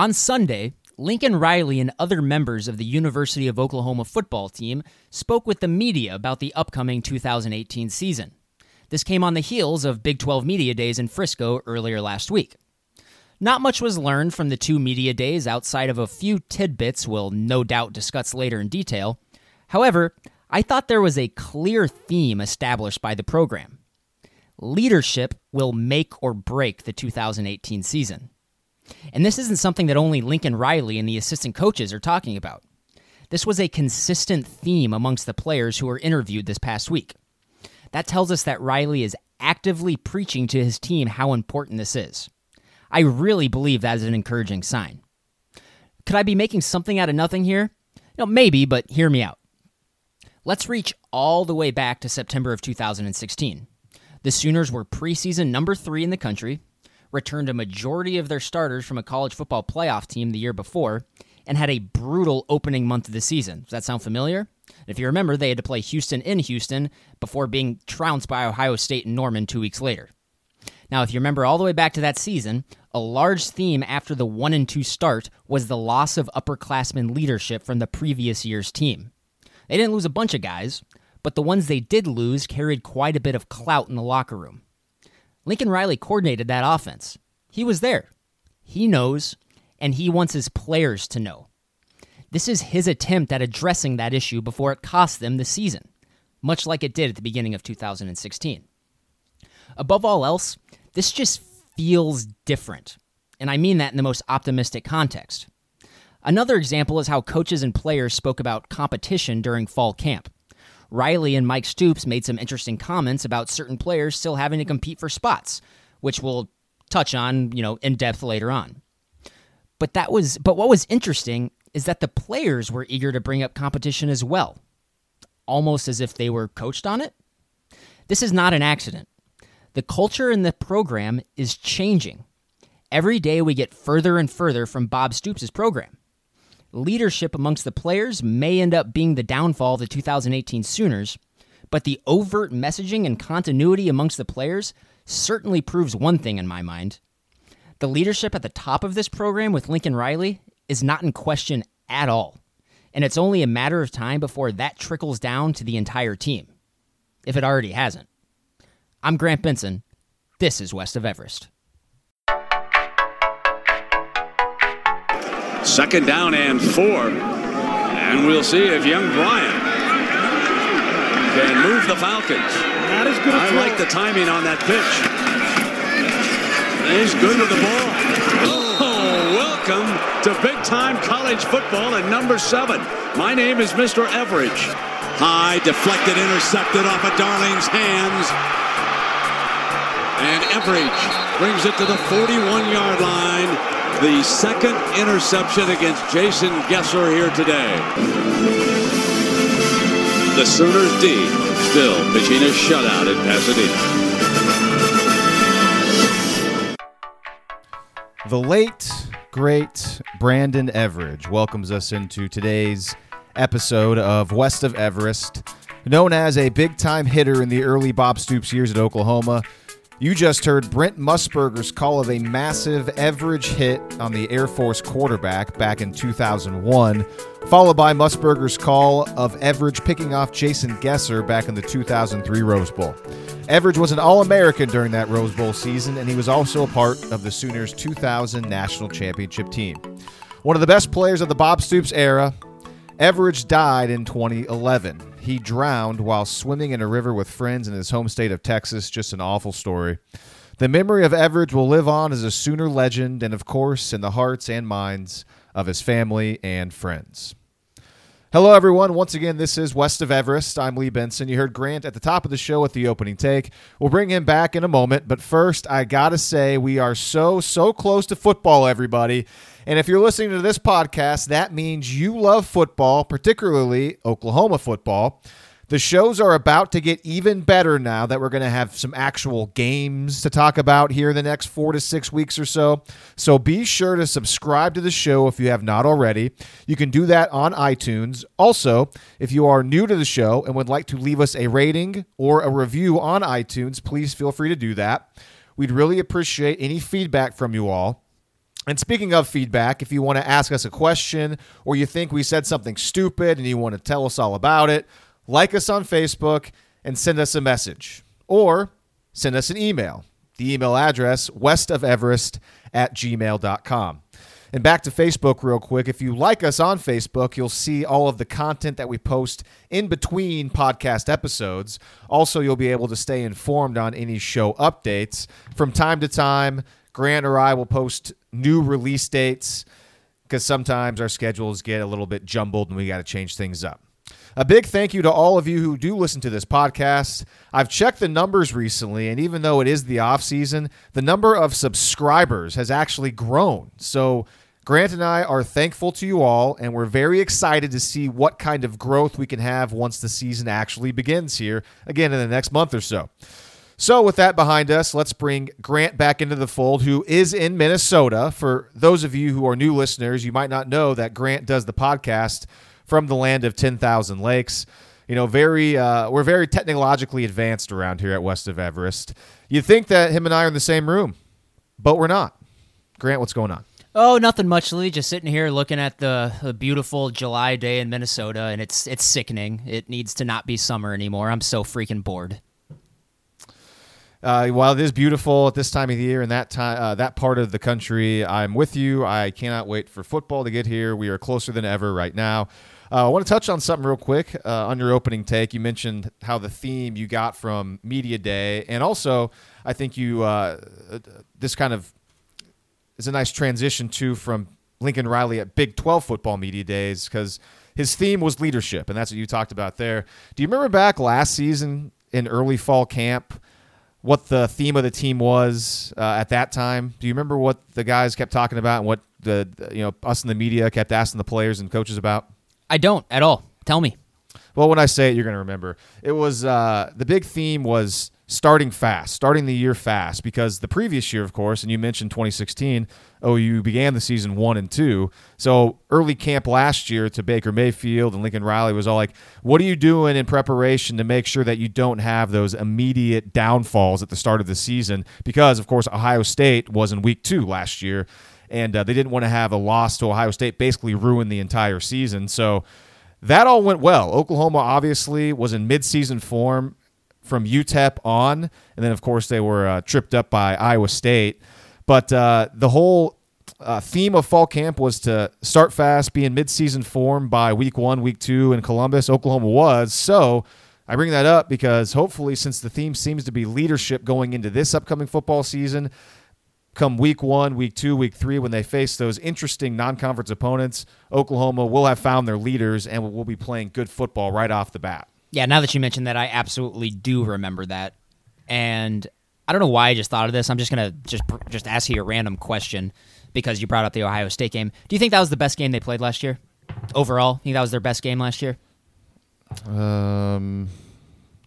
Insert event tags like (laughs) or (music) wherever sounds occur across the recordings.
On Sunday, Lincoln Riley and other members of the University of Oklahoma football team spoke with the media about the upcoming 2018 season. This came on the heels of Big 12 Media Days in Frisco earlier last week. Not much was learned from the two media days outside of a few tidbits we'll no doubt discuss later in detail. However, I thought there was a clear theme established by the program. Leadership will make or break the 2018 season. And this isn't something that only Lincoln Riley and the assistant coaches are talking about. This was a consistent theme amongst the players who were interviewed this past week. That tells us that Riley is actively preaching to his team how important this is. I really believe that is an encouraging sign. Could I be making something out of nothing here? No, maybe, but hear me out. Let's reach all the way back to September of 2016. The Sooners were preseason number three in the country, returned a majority of their starters from a college football playoff team the year before, and had a brutal opening month of the season. Does that sound familiar? If you remember, they had to play Houston in Houston before being trounced by Ohio State and Norman two weeks later. Now, if you remember all the way back to that season, a large theme after the 1 and 2 start was the loss of upperclassmen leadership from the previous year's team. They didn't lose a bunch of guys, but the ones they did lose carried quite a bit of clout in the locker room. Lincoln Riley coordinated that offense. He was there. He knows, and he wants his players to know. This is his attempt at addressing that issue before it costs them the season, much like it did at the beginning of 2016. Above all else, this just feels different, and I mean that in the most optimistic context. Another example is how coaches and players spoke about competition during fall camp. Riley and Mike Stoops made some interesting comments about certain players still having to compete for spots, which we'll touch on, you know, in depth later on. But that was but what was interesting is that the players were eager to bring up competition as well, almost as if they were coached on it. This is not an accident. The culture in the program is changing. Every day we get further and further from Bob Stoops' program leadership amongst the players may end up being the downfall of the 2018 Sooners, but the overt messaging and continuity amongst the players certainly proves one thing in my mind. The leadership at the top of this program with Lincoln Riley is not in question at all, and it's only a matter of time before that trickles down to the entire team, if it already hasn't. I'm Grant Benson. This is West of Everest. Second down and four. And we'll see if young Bryant can move the Falcons. That is good. I like the timing on that pitch. He's good with the ball. Oh, welcome to big time college football at number seven. My name is Mr. Everage. High, deflected, intercepted off of Darling's hands. And Everage brings it to the 41 yard line the second interception against Jason Gesser here today. The Sooners D still pitching a shutout in Pasadena. The late, great Brandon Everage welcomes us into today's episode of West of Everest. Known as a big time hitter in the early Bob Stoops years at Oklahoma, you just heard Brent Musburger's call of a massive Everage hit on the Air Force quarterback back in 2001, followed by Musburger's call of Everage picking off Jason Gesser back in the 2003 Rose Bowl. Everage was an All American during that Rose Bowl season, and he was also a part of the Sooners' 2000 National Championship team. One of the best players of the Bob Stoops era, Everage died in 2011. He drowned while swimming in a river with friends in his home state of Texas. Just an awful story. The memory of Everage will live on as a Sooner legend and, of course, in the hearts and minds of his family and friends. Hello, everyone. Once again, this is West of Everest. I'm Lee Benson. You heard Grant at the top of the show with the opening take. We'll bring him back in a moment, but first, I got to say, we are so, so close to football, everybody. And if you're listening to this podcast, that means you love football, particularly Oklahoma football. The shows are about to get even better now that we're going to have some actual games to talk about here in the next four to six weeks or so. So be sure to subscribe to the show if you have not already. You can do that on iTunes. Also, if you are new to the show and would like to leave us a rating or a review on iTunes, please feel free to do that. We'd really appreciate any feedback from you all. And speaking of feedback, if you want to ask us a question or you think we said something stupid and you want to tell us all about it, like us on Facebook and send us a message. Or send us an email. The email address, westofeverest at gmail.com. And back to Facebook, real quick. If you like us on Facebook, you'll see all of the content that we post in between podcast episodes. Also, you'll be able to stay informed on any show updates. From time to time, Grant or I will post new release dates because sometimes our schedules get a little bit jumbled and we got to change things up. A big thank you to all of you who do listen to this podcast. I've checked the numbers recently, and even though it is the off season, the number of subscribers has actually grown. So Grant and I are thankful to you all, and we're very excited to see what kind of growth we can have once the season actually begins here again in the next month or so. So, with that behind us, let's bring Grant back into the fold, who is in Minnesota. For those of you who are new listeners, you might not know that Grant does the podcast from the land of 10,000 lakes. You know, very uh, we're very technologically advanced around here at West of Everest. You'd think that him and I are in the same room, but we're not. Grant, what's going on? Oh, nothing much, Lee. Just sitting here looking at the, the beautiful July day in Minnesota, and it's it's sickening. It needs to not be summer anymore. I'm so freaking bored. Uh, while it is beautiful at this time of the year and that time, uh, that part of the country, I'm with you. I cannot wait for football to get here. We are closer than ever right now. Uh, I want to touch on something real quick uh, on your opening take. You mentioned how the theme you got from Media Day, and also I think you uh, this kind of is a nice transition to from Lincoln Riley at Big 12 football media days because his theme was leadership, and that's what you talked about there. Do you remember back last season in early fall camp? What the theme of the team was uh, at that time? Do you remember what the guys kept talking about and what the you know us in the media kept asking the players and coaches about? I don't at all. Tell me. Well, when I say it, you're going to remember. It was uh, the big theme was starting fast, starting the year fast, because the previous year, of course, and you mentioned 2016, OU began the season one and two. So early camp last year to Baker Mayfield and Lincoln Riley was all like, "What are you doing in preparation to make sure that you don't have those immediate downfalls at the start of the season?" Because of course, Ohio State was in week two last year, and uh, they didn't want to have a loss to Ohio State basically ruin the entire season. So. That all went well. Oklahoma obviously was in midseason form from UTEP on, and then of course they were uh, tripped up by Iowa State. But uh, the whole uh, theme of fall camp was to start fast, be in midseason form by week one, week two in Columbus. Oklahoma was so. I bring that up because hopefully, since the theme seems to be leadership going into this upcoming football season, come week one, week two, week three, when they face those interesting non conference opponents, Oklahoma will have found their leaders and will be playing good football right off the bat. Yeah, now that you mentioned that, I absolutely do remember that, and I don't know why I just thought of this. I'm just gonna just just ask you a random question because you brought up the Ohio State game. Do you think that was the best game they played last year? Overall, you think that was their best game last year? Um,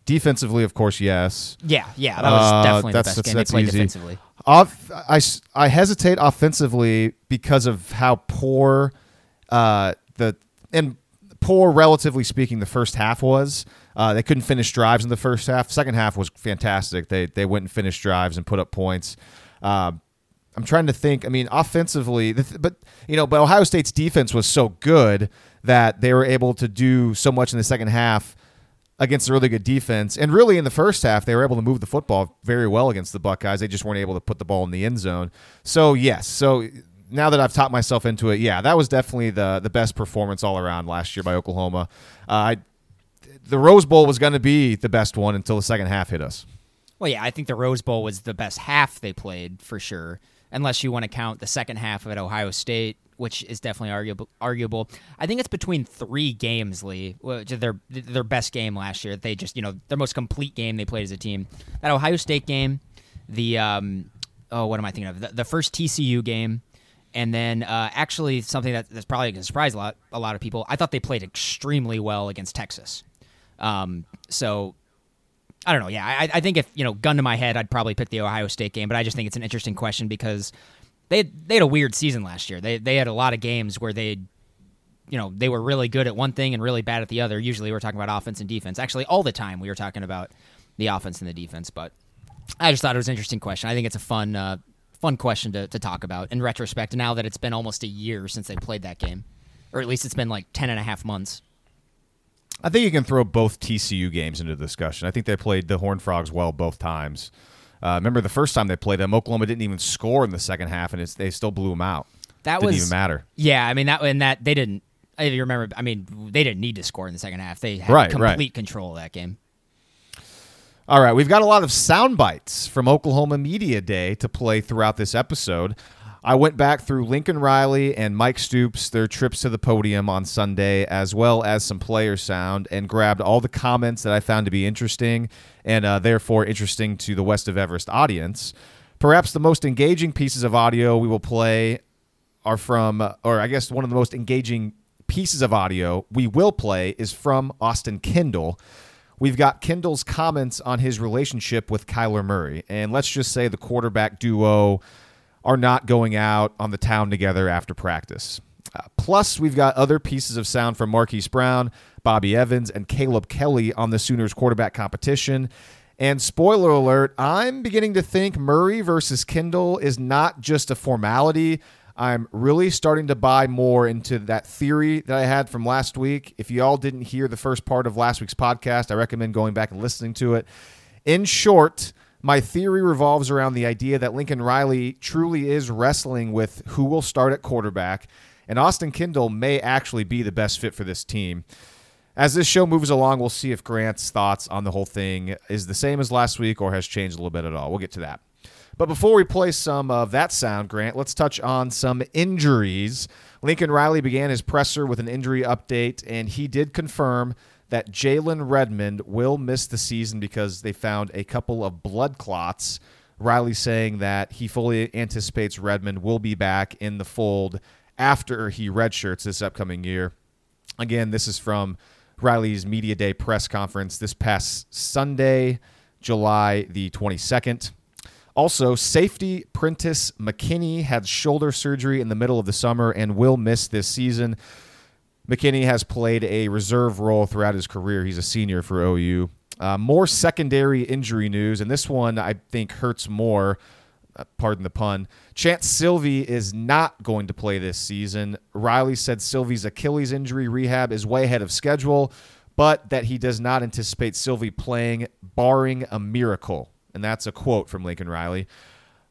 defensively, of course, yes. Yeah, yeah, that was uh, definitely the best game they played easy. defensively. Off, I, I hesitate offensively because of how poor uh, the and poor, relatively speaking, the first half was. Uh, they couldn't finish drives in the first half. Second half was fantastic. They they went and finished drives and put up points. Uh, I'm trying to think. I mean, offensively, but you know, but Ohio State's defense was so good that they were able to do so much in the second half against a really good defense. And really, in the first half, they were able to move the football very well against the Buckeyes. They just weren't able to put the ball in the end zone. So yes, so now that I've taught myself into it, yeah, that was definitely the the best performance all around last year by Oklahoma. Uh, I, the Rose Bowl was going to be the best one until the second half hit us. Well, yeah, I think the Rose Bowl was the best half they played for sure, unless you want to count the second half of at Ohio State, which is definitely arguable. Arguable. I think it's between three games, Lee, their their best game last year. They just you know their most complete game they played as a team. That Ohio State game, the um, oh, what am I thinking of? The, the first TCU game and then uh, actually something that, that's probably going to surprise a lot a lot of people. I thought they played extremely well against Texas. Um, so I don't know. Yeah, I, I, think if you know, gun to my head, I'd probably pick the Ohio State game. But I just think it's an interesting question because they they had a weird season last year. They they had a lot of games where they, you know, they were really good at one thing and really bad at the other. Usually, we're talking about offense and defense. Actually, all the time we were talking about the offense and the defense. But I just thought it was an interesting question. I think it's a fun uh, fun question to, to talk about in retrospect. Now that it's been almost a year since they played that game, or at least it's been like 10 and a half months. I think you can throw both TCU games into discussion. I think they played the Horned Frogs well both times. Uh, remember the first time they played them, Oklahoma didn't even score in the second half, and they still blew them out. That didn't was even matter. Yeah, I mean that and that they didn't. If you remember, I mean they didn't need to score in the second half. They had Right, complete right. control of that game. All right, we've got a lot of sound bites from Oklahoma Media Day to play throughout this episode. I went back through Lincoln Riley and Mike Stoops, their trips to the podium on Sunday, as well as some player sound, and grabbed all the comments that I found to be interesting and uh, therefore interesting to the West of Everest audience. Perhaps the most engaging pieces of audio we will play are from, uh, or I guess one of the most engaging pieces of audio we will play is from Austin Kendall. We've got Kendall's comments on his relationship with Kyler Murray. And let's just say the quarterback duo are not going out on the town together after practice. Uh, plus, we've got other pieces of sound from Marquise Brown, Bobby Evans, and Caleb Kelly on the Sooners quarterback competition. And spoiler alert, I'm beginning to think Murray versus Kendall is not just a formality. I'm really starting to buy more into that theory that I had from last week. If you all didn't hear the first part of last week's podcast, I recommend going back and listening to it. In short, my theory revolves around the idea that Lincoln Riley truly is wrestling with who will start at quarterback, and Austin Kendall may actually be the best fit for this team. As this show moves along, we'll see if Grant's thoughts on the whole thing is the same as last week or has changed a little bit at all. We'll get to that. But before we play some of that sound, Grant, let's touch on some injuries. Lincoln Riley began his presser with an injury update, and he did confirm that Jalen Redmond will miss the season because they found a couple of blood clots. Riley saying that he fully anticipates Redmond will be back in the fold after he redshirts this upcoming year. Again, this is from Riley's Media Day press conference this past Sunday, July the 22nd. Also, safety Prentice McKinney had shoulder surgery in the middle of the summer and will miss this season. McKinney has played a reserve role throughout his career. He's a senior for OU. Uh, more secondary injury news, and this one I think hurts more. Uh, pardon the pun. Chanse Sylvie is not going to play this season. Riley said Sylvie's Achilles injury rehab is way ahead of schedule, but that he does not anticipate Sylvie playing, barring a miracle. And that's a quote from Lincoln Riley.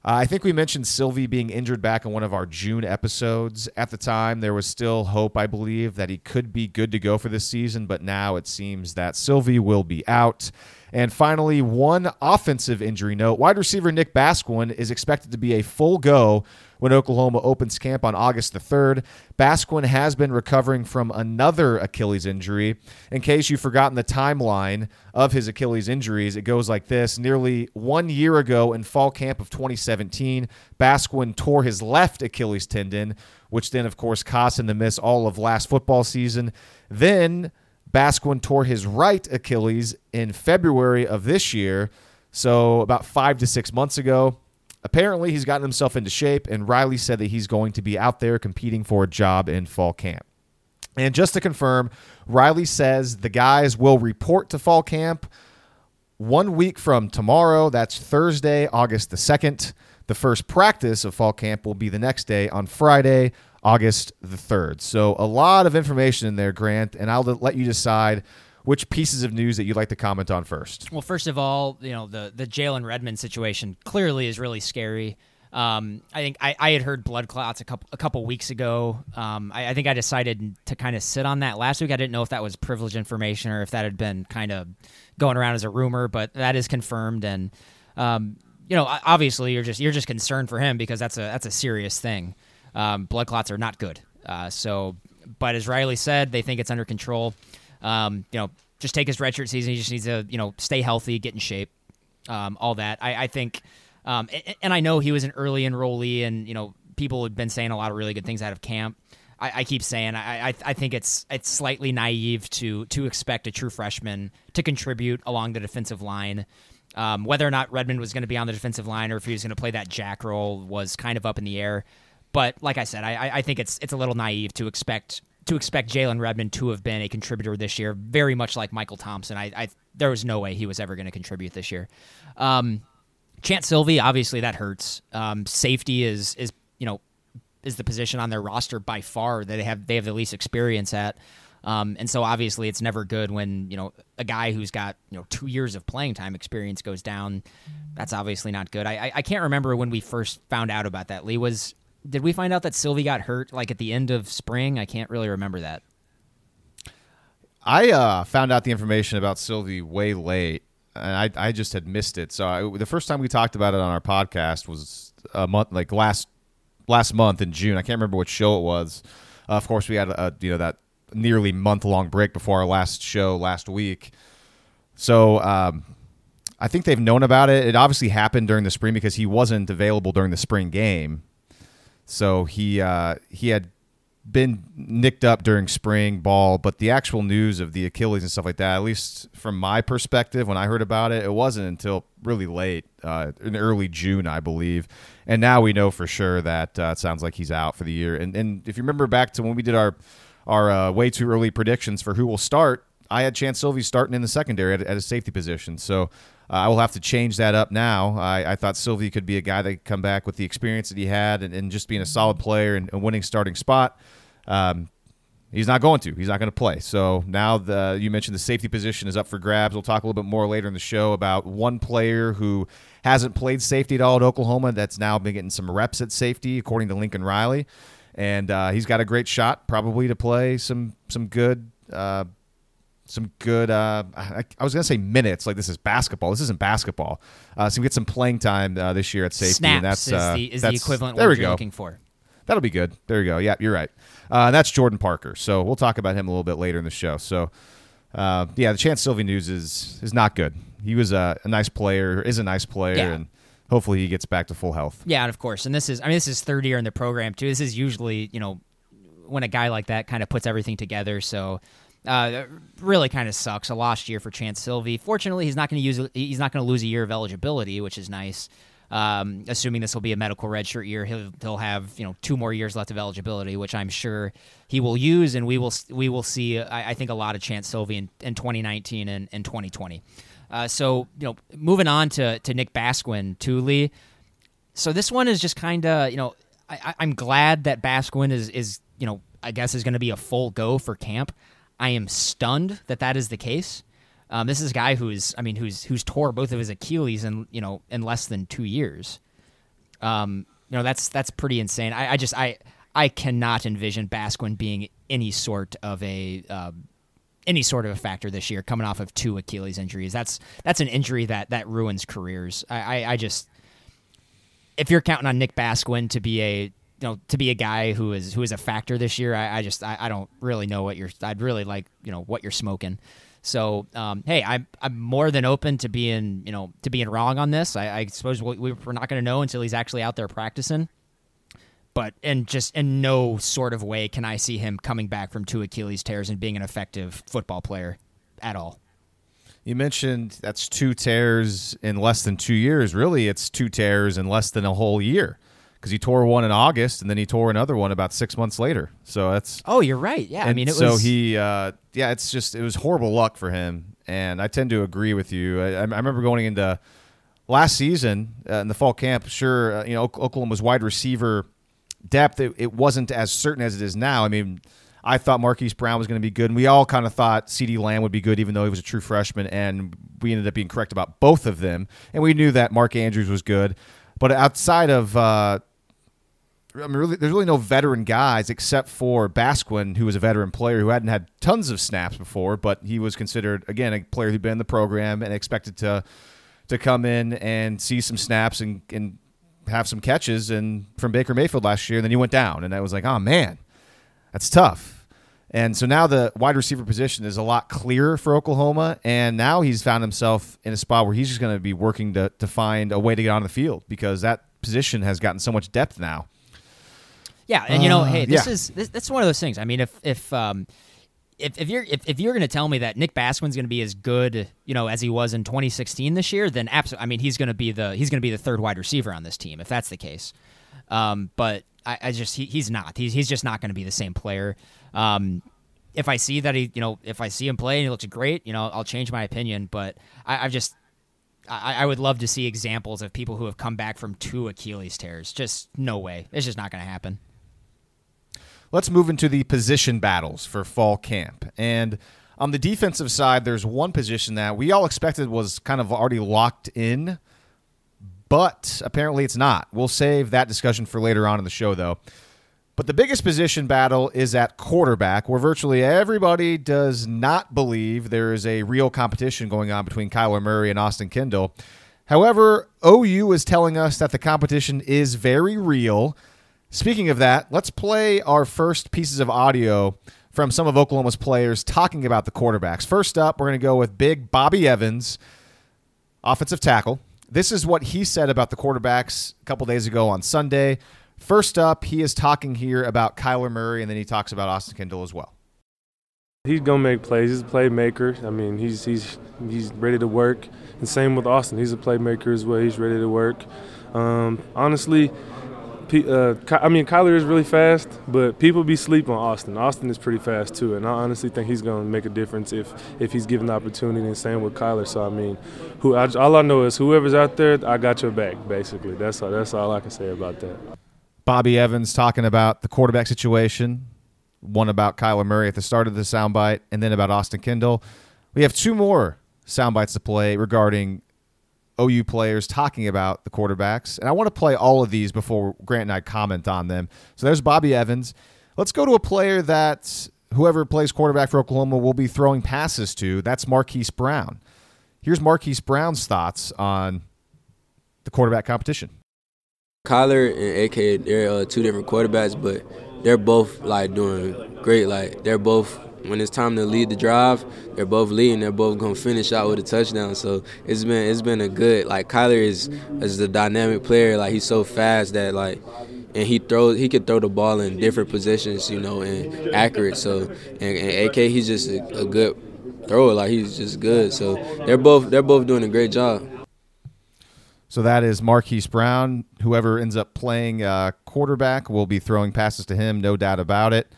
Uh, I think we mentioned Sylvie being injured back in one of our June episodes. At the time, there was still hope, I believe, that he could be good to go for this season, but now it seems that Sylvie will be out. And finally, one offensive injury note wide receiver Nick Basquine is expected to be a full go when Oklahoma opens camp on August the 3rd. Basquine has been recovering from another Achilles injury. In case you've forgotten the timeline of his Achilles injuries, it goes like this. Nearly one year ago in fall camp of 2017, Basquine tore his left Achilles tendon, which then, of course, cost him to miss all of last football season. Then Basquine tore his right Achilles in February of this year, so about five to six months ago. Apparently, he's gotten himself into shape, and Riley said that he's going to be out there competing for a job in fall camp. And just to confirm, Riley says the guys will report to fall camp one week from tomorrow. That's Thursday, August the 2nd. The first practice of fall camp will be the next day on Friday, August the 3rd. So, a lot of information in there, Grant, and I'll let you decide which pieces of news that you'd like to comment on first. Well, first of all, you know the the Jalen Redmond situation clearly is really scary. Um, I think I, I had heard blood clots a couple a couple weeks ago. Um, I, I think I decided to kind of sit on that last week. I didn't know if that was privileged information or if that had been kind of going around as a rumor, but that is confirmed. And um, you know, obviously, you're just you're just concerned for him because that's a that's a serious thing. Um, blood clots are not good. Uh, so, but as Riley said, they think it's under control. Um, you know, just take his redshirt season. He just needs to, you know, stay healthy, get in shape, um, all that. I, I think, um, and, and I know he was an early enrollee, and you know, people had been saying a lot of really good things out of camp. I, I keep saying I, I, I think it's it's slightly naive to to expect a true freshman to contribute along the defensive line. Um, whether or not Redmond was going to be on the defensive line or if he was going to play that jack role was kind of up in the air. But like I said, I, I think it's it's a little naive to expect to expect Jalen Redmond to have been a contributor this year, very much like Michael Thompson. I, I there was no way he was ever going to contribute this year. Um, Chanse Sylvie, obviously that hurts. Um, safety is is you know is the position on their roster by far that they have they have the least experience at. Um, and so obviously it's never good when you know a guy who's got you know two years of playing time experience goes down. That's obviously not good. I, I, I can't remember when we first found out about that. Lee was did we find out that Sylvie got hurt like at the end of spring? I can't really remember that. I uh, found out the information about Sylvie way late, and I, I just had missed it. So I, the first time we talked about it on our podcast was a month, like last last month in June. I can't remember what show it was. Uh, of course, we had a, you know that nearly month long break before our last show last week. So um, I think they've known about it. It obviously happened during the spring because he wasn't available during the spring game. So he uh, he had been nicked up during spring ball, but the actual news of the Achilles and stuff like that, at least from my perspective, when I heard about it, it wasn't until really late, uh, in early June, I believe. And now we know for sure that uh, it sounds like he's out for the year. And and if you remember back to when we did our our uh, way too early predictions for who will start, I had Chanse Sylvie starting in the secondary at, at a safety position. So I will have to change that up now. I, I, thought Sylvie could be a guy that could come back with the experience that he had and, and just being a solid player and a winning starting spot. Um, he's not going to. He's not going to play. So now the you mentioned the safety position is up for grabs. We'll talk a little bit more later in the show about one player who hasn't played safety at all at Oklahoma that's now been getting some reps at safety, according to Lincoln Riley, and uh, he's got a great shot probably to play some some good. Uh, some good. Uh, I, I, was gonna say minutes. Like this is basketball. This isn't basketball. Uh, so we get some playing time uh, this year at safety. Snaps and that's, is, uh, the, is that's, the equivalent there we go. looking for. That'll be good. There you go. Yeah, you're right. Uh, that's Jordan Parker. So we'll talk about him a little bit later in the show. So uh, yeah, the Chanse Sylvie news is is not good. He was a, a nice player, is a nice player, Yeah. and hopefully he gets back to full health. Yeah, and of course, and this is I mean this is third year in the program too. This is usually you know when a guy like that kind of puts everything together. So uh, really kind of sucks. A lost year for Chanse Sylvie. Fortunately, he's not going to use he's not going to lose a year of eligibility, which is nice. Um, assuming this will be a medical redshirt year, he'll he'll have you know two more years left of eligibility, which I'm sure he will use, and we will we will see. I, I think a lot of Chanse Sylvie in, in 2019 and, and 2020. Uh, so you know, moving on to to Nick Basquine, Lee. So this one is just kind of you know I, I'm glad that Basquine is is you know I guess is going to be a full go for camp. I am stunned that that is the case. Um, this is a guy who's I mean who's who's tore both of his Achilles in you know in less than two years. Um, you know that's that's pretty insane. I, I just I I cannot envision Basquine being any sort of a um, any sort of a factor this year, coming off of two Achilles injuries. That's that's an injury that that ruins careers. I, I, I just if you're counting on Nick Basquine to be a you know to be a guy who is who is a factor this year, I, I just I, I don't really know what you're. I'd really like you know what you're smoking. So um, hey, I'm I'm more than open to being you know to being wrong on this. I, I suppose we, we're not going to know until he's actually out there practicing. But in just in no sort of way can I see him coming back from two Achilles tears and being an effective football player at all. You mentioned that's two tears in less than two years. Really, it's two tears in less than a whole year because he tore one in August and then he tore another one about six months later. So that's Oh, you're right. Yeah, I mean it was so was he, uh, yeah, it's just it was horrible luck for him, and I tend to agree with you. I, I remember going into last season uh, in the fall camp. Sure, uh, you know Ok- Oklahoma's wide receiver depth it, it wasn't as certain as it is now. I mean, I thought Marquise Brown was going to be good, and we all kind of thought CeeDee Lamb would be good, even though he was a true freshman, and we ended up being correct about both of them, and we knew that Mark Andrews was good, but outside of uh, I mean, really, there's really no veteran guys except for Basquine, who was a veteran player who hadn't had tons of snaps before, but he was considered again a player who'd been in the program and expected to to come in and see some snaps and, and have some catches and from Baker Mayfield last year. And then he went down, and I was like, oh man, that's tough. And so now the wide receiver position is a lot clearer for Oklahoma, and now he's found himself in a spot where he's just going to be working to to find a way to get on the field because that position has gotten so much depth now. Yeah, and you know, Uh, hey, this yeah. is this, that's one of those things. I mean, if if um if, if you're if, if you're going to tell me that Nick Basquine's going to be as good, you know, as he was in 2016 this year, then absolutely. I mean, he's going to be the he's going to be the third wide receiver on this team if that's the case. Um, but I, I just he, he's not. He's he's just not going to be the same player. Um, if I see that he, you know, if I see him play and he looks great, you know, I'll change my opinion. But I, I've just I, I would love to see examples of people who have come back from two Achilles tears. Just no way. It's just not going to happen. Let's move into the position battles for fall camp. And on the defensive side, there's one position that we all expected was kind of already locked in, but apparently it's not. We'll save that discussion for later on in the show, though. But the biggest position battle is at quarterback, where virtually everybody does not believe there is a real competition going on between Kyler Murray and Austin Kendall. However, OU is telling us that the competition is very real. Speaking of that, let's play our first pieces of audio from some of Oklahoma's players talking about the quarterbacks. First up, we're going to go with big Bobby Evans, offensive tackle. This is what he said about the quarterbacks a couple days ago on Sunday. First up, he is talking here about Kyler Murray, and then he talks about Austin Kendall as well. He's gonna make plays. He's a playmaker. I mean, he's he's he's ready to work. And same with Austin. He's a playmaker as well. He's ready to work. Um, honestly, uh, I mean, Kyler is really fast, but people be sleep on Austin. Austin is pretty fast too, and I honestly think he's going to make a difference if if he's given the opportunity. And same with Kyler. So I mean, who I, all I know is whoever's out there, I got your back. Basically, that's all, that's all I can say about that. Bobby Evans talking about the quarterback situation, one about Kyler Murray at the start of the soundbite, and then about Austin Kendall. We have two more soundbites to play regarding OU players talking about the quarterbacks. And I want to play all of these before Grant and I comment on them. So there's Bobby Evans. Let's go to a player that whoever plays quarterback for Oklahoma will be throwing passes to. That's Marquise Brown. Here's Marquise Brown's thoughts on the quarterback competition. Kyler and AK, they're uh, two different quarterbacks, but they're both like doing great. Like they're both when it's time to lead the drive, they're both leading. They're both gonna finish out with a touchdown. So it's been it's been a good like Kyler is is a dynamic player. Like he's so fast that like and he throws he could throw the ball in different positions, you know, and accurate. So and, and AK he's just a, a good thrower. Like he's just good. So they're both they're both doing a great job. So that is Marquise Brown. Whoever ends up playing uh, quarterback will be throwing passes to him, no doubt about it.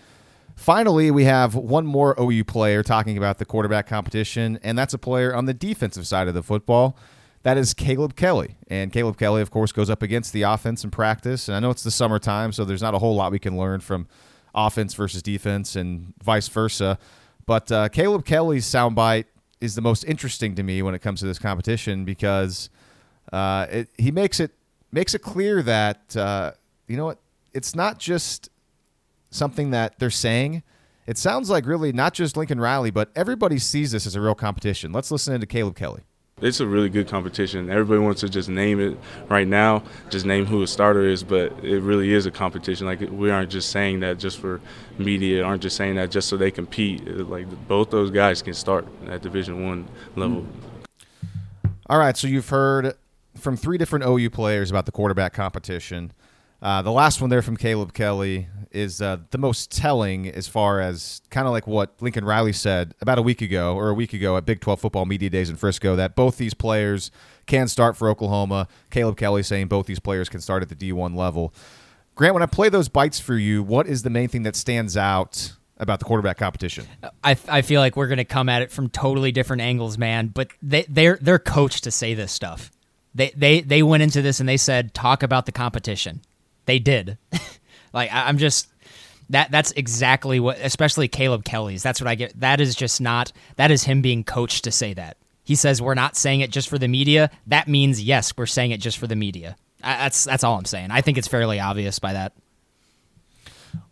Finally, we have one more OU player talking about the quarterback competition, and that's a player on the defensive side of the football. That is Caleb Kelly. And Caleb Kelly, of course, goes up against the offense in practice. And I know it's the summertime, so there's not a whole lot we can learn from offense versus defense and vice versa. But uh, Caleb Kelly's soundbite is the most interesting to me when it comes to this competition because – uh, it, he makes it makes it clear that uh, you know what it's not just something that they're saying. It sounds like really not just Lincoln Riley, but everybody sees this as a real competition. Let's listen to Caleb Kelly. It's a really good competition. Everybody wants to just name it right now, just name who a starter is, but it really is a competition. Like we aren't just saying that just for media, aren't just saying that just so they compete. Like both those guys can start at Division One level. All right, so you've heard from three different OU players about the quarterback competition. Uh, the last one there from Caleb Kelly is uh, the most telling as far as kind of like what Lincoln Riley said about a week ago or a week ago at Big 12 Football Media Days in Frisco that both these players can start for Oklahoma. Caleb Kelly saying both these players can start at the D1 level. Grant, when I play those bites for you, what is the main thing that stands out about the quarterback competition? I, I feel like we're going to come at it from totally different angles, man. But they they're they're coached to say this stuff. They they they went into this and they said talk about the competition. They did. (laughs) like I, I'm just that that's exactly what especially Caleb Kelly's. That's what I get. That is just not that is him being coached to say that. He says we're not saying it just for the media. That means yes, we're saying it just for the media. I, that's that's all I'm saying. I think it's fairly obvious by that.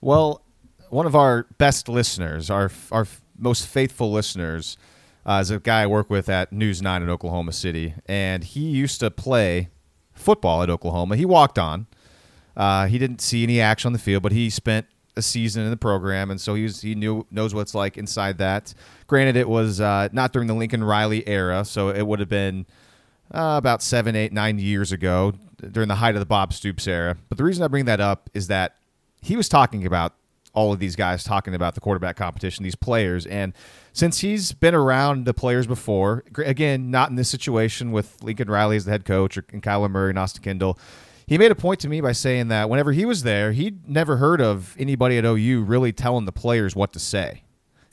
Well, one of our best listeners, our our most faithful listeners, uh, is a guy I work with at News 9 in Oklahoma City, and he used to play football at Oklahoma. He walked on. Uh, he didn't see any action on the field, but he spent a season in the program, and so he was, he knew knows what it's like inside that. Granted, it was uh, not during the Lincoln Riley era, so it would have been uh, about seven, eight, nine years ago during the height of the Bob Stoops era. But the reason I bring that up is that he was talking about all of these guys talking about the quarterback competition, these players, and since he's been around the players before, again, not in this situation with Lincoln Riley as the head coach or and Kyler Murray and Austin Kendall, he made a point to me by saying that whenever he was there, he'd never heard of anybody at OU really telling the players what to say,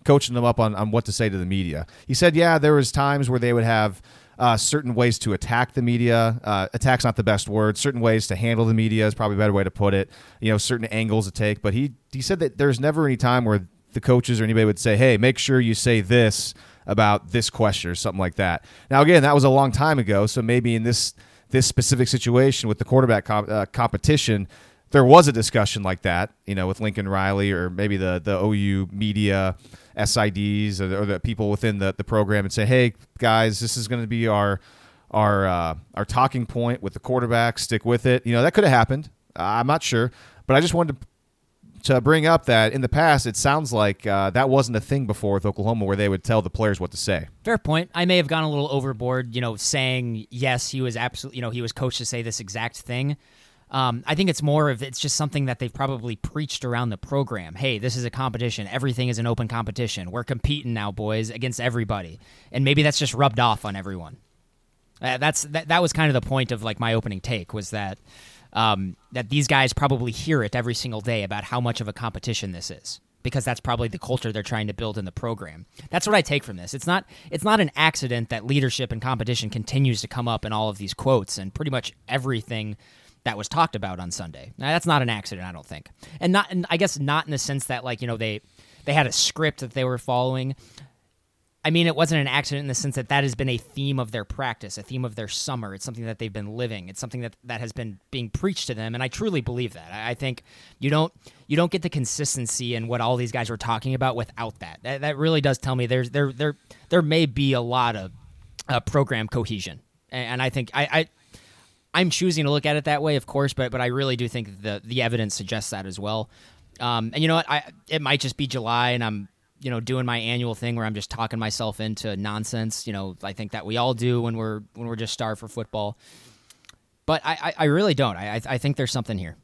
coaching them up on, on what to say to the media. He said, yeah, there was times where they would have uh, certain ways to attack the media. Uh, attack's not the best word. Certain ways to handle the media is probably a better way to put it. You know, certain angles to take. But he he said that there's never any time where the coaches or anybody would say, "Hey, make sure you say this about this question or something like that." Now, again, that was a long time ago, so maybe in this this specific situation with the quarterback comp- uh, competition, there was a discussion like that, you know, with Lincoln Riley or maybe the the OU media SIDs or, or the people within the, the program and say, "Hey, guys, this is going to be our our uh, our talking point with the quarterback. Stick with it." You know, that could have happened. I'm not sure, but I just wanted to to bring up that in the past, it sounds like uh, that wasn't a thing before with Oklahoma, where they would tell the players what to say. Fair point. I may have gone a little overboard, you know, saying yes, he was absolutely, you know, he was coached to say this exact thing. Um, I think it's more of it's just something that they've probably preached around the program. Hey, this is a competition. Everything is an open competition. We're competing now, boys, against everybody, and maybe that's just rubbed off on everyone. Uh, that's that, that was kind of the point of like my opening take was that um, that these guys probably hear it every single day about how much of a competition this is because that's probably the culture they're trying to build in the program. That's what I take from this. It's not it's not an accident that leadership and competition continues to come up in all of these quotes and pretty much everything that was talked about on Sunday. Now, that's not an accident, I don't think, and not, and I guess not in the sense that like you know they they had a script that they were following. I mean, it wasn't an accident in the sense that that has been a theme of their practice, a theme of their summer. It's something that they've been living. It's something that, that has been being preached to them, and I truly believe that. I, think you don't you don't get the consistency in what all these guys were talking about without that. That, that really does tell me there's there there there may be a lot of uh, program cohesion, and, and I think I, I I'm choosing to look at it that way, of course, but but I really do think the the evidence suggests that as well. Um, and you know what? I it might just be July, and I'm you know doing my annual thing where I'm just talking myself into nonsense. You know, I think that we all do when we're when we're just starved for football. But I, I, I really don't. I I think there's something here.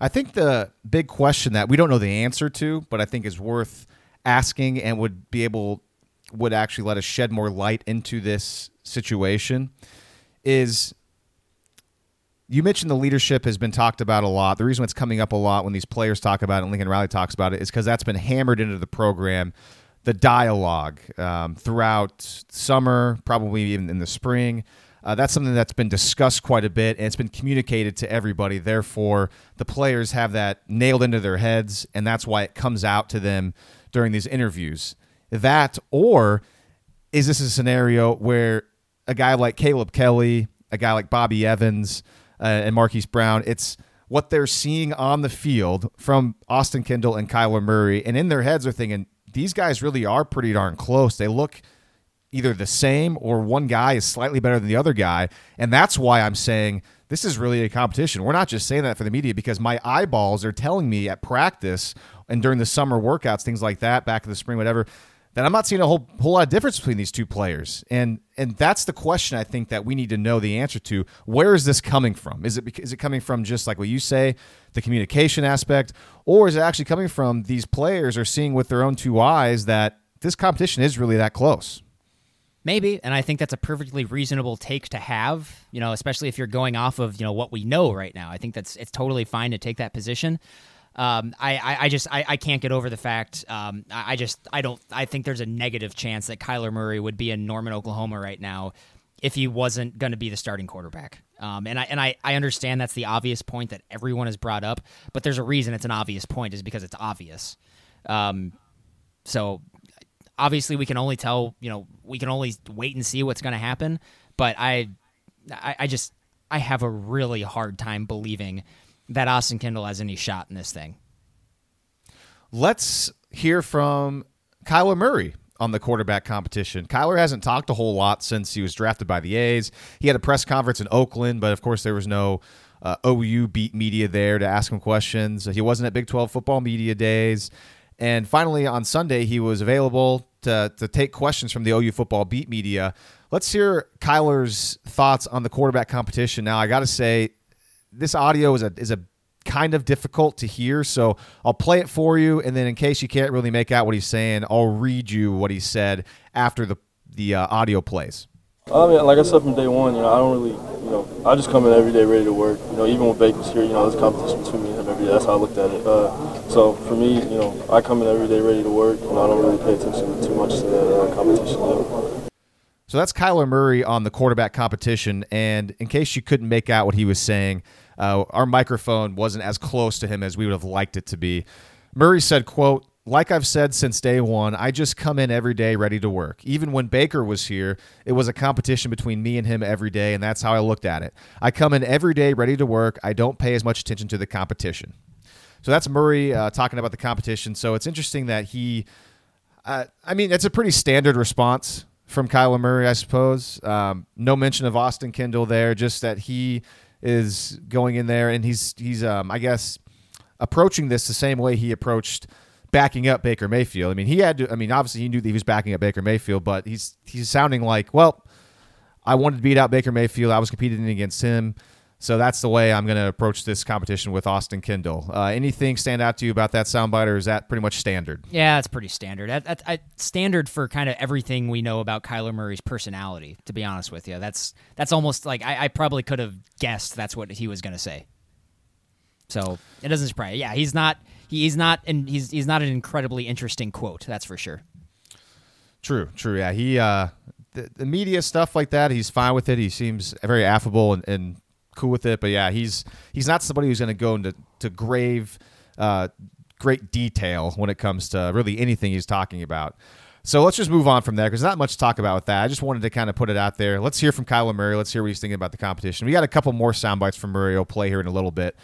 I think the big question that we don't know the answer to, but I think is worth asking and would be able would actually let us shed more light into this situation is you mentioned the leadership has been talked about a lot. The reason it's coming up a lot when these players talk about it and Lincoln Riley talks about it is because that's been hammered into the program. The dialogue um, throughout summer, probably even in the spring. Uh, that's something that's been discussed quite a bit and it's been communicated to everybody. Therefore, the players have that nailed into their heads, and that's why it comes out to them during these interviews. That, or is this a scenario where a guy like Caleb Kelly, a guy like Bobby Evans, uh, and Marquise Brown. It's what they're seeing on the field from Austin Kendall and Kyler Murray, and in their heads they're thinking these guys really are pretty darn close. They look either the same or one guy is slightly better than the other guy, and that's why I'm saying this is really a competition. We're not just saying that for the media because my eyeballs are telling me at practice and during the summer workouts, things like that, back in the spring, whatever that I'm not seeing a whole whole lot of difference between these two players. And and that's the question I think that we need to know the answer to. Where is this coming from? Is it is it coming from just like what you say, the communication aspect, or is it actually coming from these players are seeing with their own two eyes that this competition is really that close? Maybe, and I think that's a perfectly reasonable take to have, you know, especially if you're going off of, you know, what we know right now. I think that's it's totally fine to take that position. Um, I, I, I, just I, I can't get over the fact. Um, I, I just I don't I think there's a negative chance that Kyler Murray would be in Norman, Oklahoma right now if he wasn't going to be the starting quarterback. Um, and I and I, I understand that's the obvious point that everyone has brought up, but there's a reason it's an obvious point is because it's obvious. Um, so obviously we can only tell you know we can only wait and see what's going to happen. But I, I I just I have a really hard time believing that Austin Kendall has any shot in this thing. Let's hear from Kyler Murray on the quarterback competition. Kyler hasn't talked a whole lot since he was drafted by the A's. He had a press conference in Oakland, but of course there was no uh, OU beat media there to ask him questions. He wasn't at Big 12 football media days. And finally, on Sunday, he was available to, to take questions from the OU football beat media. Let's hear Kyler's thoughts on the quarterback competition. Now, I got to say, this audio is a is a kind of difficult to hear, so I'll play it for you, and then in case you can't really make out what he's saying, I'll read you what he said after the the uh, audio plays. I mean, like I said from day one, you know, I don't really, you know, I just come in every day ready to work. You know, even when Baker's here, you know, there's competition between me and him every day. That's how I looked at it. Uh, so for me, you know, I come in every day ready to work, and I don't really pay attention too much to the uh, competition. You know. So that's Kyler Murray on the quarterback competition. And in case you couldn't make out what he was saying, uh, our microphone wasn't as close to him as we would have liked it to be. Murray said, quote, like I've said since day one, I just come in every day ready to work. Even when Baker was here, it was a competition between me and him every day, and that's how I looked at it. I come in every day ready to work. I don't pay as much attention to the competition. So that's Murray uh, talking about the competition. So it's interesting that he, uh, I mean, it's a pretty standard response from Kyler Murray, I suppose. Um, no mention of Austin Kendall there, just that he is going in there and he's he's um, I guess approaching this the same way he approached backing up Baker Mayfield. I mean, he had to. I mean, obviously he knew that he was backing up Baker Mayfield, but he's he's sounding like, well, I wanted to beat out Baker Mayfield. I was competing against him. So that's the way I'm going to approach this competition with Austin Kendall. Uh, anything stand out to you about that soundbite, or is that pretty much standard? Yeah, it's pretty standard. That, that, that, standard for kind of everything we know about Kyler Murray's personality. To be honest with you, that's that's almost like I, I probably could have guessed that's what he was going to say. So it doesn't surprise. Yeah, he's not. He, he's not, and he's he's not an incredibly interesting quote. That's for sure. True. True. Yeah. He. Uh, the, the media stuff like that. He's fine with it. He seems very affable and, and cool with it. But yeah, he's he's not somebody who's going to go into to grave, uh, great detail when it comes to really anything he's talking about. So let's just move on from there because not much to talk about with that. I just wanted to kind of put it out there. Let's hear from Kyler Murray. Let's hear what he's thinking about the competition. We got a couple more sound bites from Murray. I'll play here in a little bit.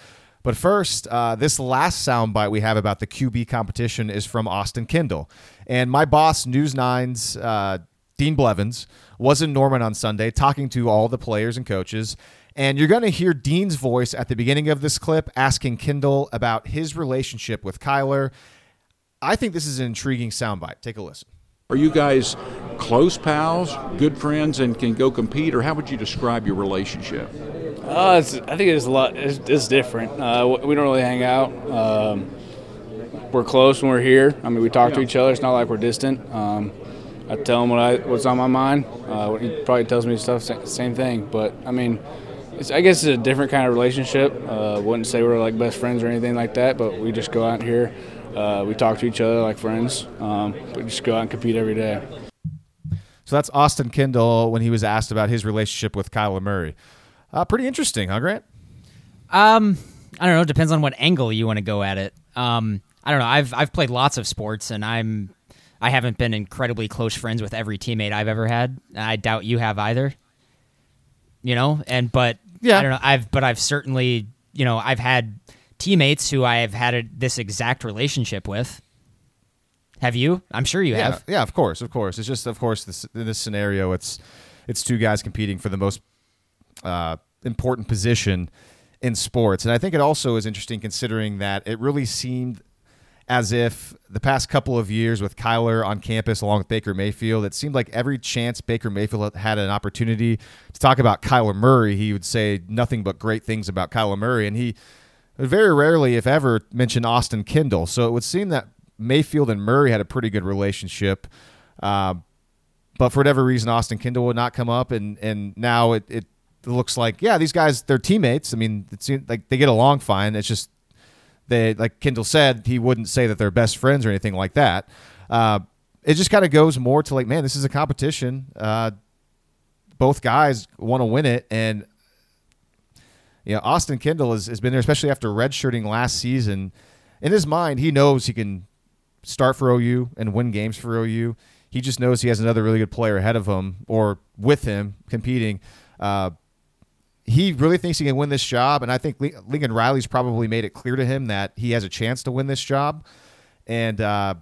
But first, uh, this last soundbite we have about the QB competition is from Austin Kendall. And my boss, News 9's uh, Dean Blevins, was in Norman on Sunday talking to all the players and coaches. And you're going to hear Dean's voice at the beginning of this clip asking Kendall about his relationship with Kyler. I think this is an intriguing soundbite. Take a listen. Are you guys close pals, good friends, and can go compete, or how would you describe your relationship? Uh, I think it's a lot. It's, it's different. Uh, we don't really hang out. Um, we're close when we're here. I mean, we talk to each other. It's not like we're distant. Um, I tell him what I what's on my mind. Uh, he probably tells me stuff. Same thing. But I mean, I guess it's a different kind of relationship. Uh, wouldn't say we're like best friends or anything like that, but we just go out here. Uh, we talk to each other like friends. Um, we just go out and compete every day. So that's Austin Kendall when he was asked about his relationship with Kyler Murray. Uh, pretty interesting, huh, Grant? Um, I don't know. It Depends on what angle you want to go at it. Um, I don't know. I've I've played lots of sports, and I'm I haven't been incredibly close friends with every teammate I've ever had. I doubt you have either. You know, and but yeah, I don't know. I've but I've certainly you know I've had teammates who I have had a, this exact relationship with. Have you? I'm sure you yeah, have. Yeah, of course, of course. It's just, of course, this, in this scenario, it's it's two guys competing for the most uh, important position in sports, and I think it also is interesting considering that it really seemed as if the past couple of years with Kyler on campus along with Baker Mayfield, it seemed like every chance Baker Mayfield had an opportunity to talk about Kyler Murray, he would say nothing but great things about Kyler Murray, and he very rarely, if ever, mentioned Austin Kendall. So it would seem that Mayfield and Murray had a pretty good relationship. Uh, but for whatever reason, Austin Kendall would not come up, and and now it, it looks like yeah, these guys they're teammates. I mean, it seems like they get along fine. It's just they like Kendall said he wouldn't say that they're best friends or anything like that. Uh, it just kind of goes more to like, man, this is a competition. Uh, both guys want to win it, and you know, Austin Kendall has, has been there, especially after redshirting last season. In his mind, he knows he can start for OU and win games for OU. He just knows he has another really good player ahead of him or with him competing. Uh, he really thinks he can win this job, and I think Lincoln Riley's probably made it clear to him that he has a chance to win this job. And uh,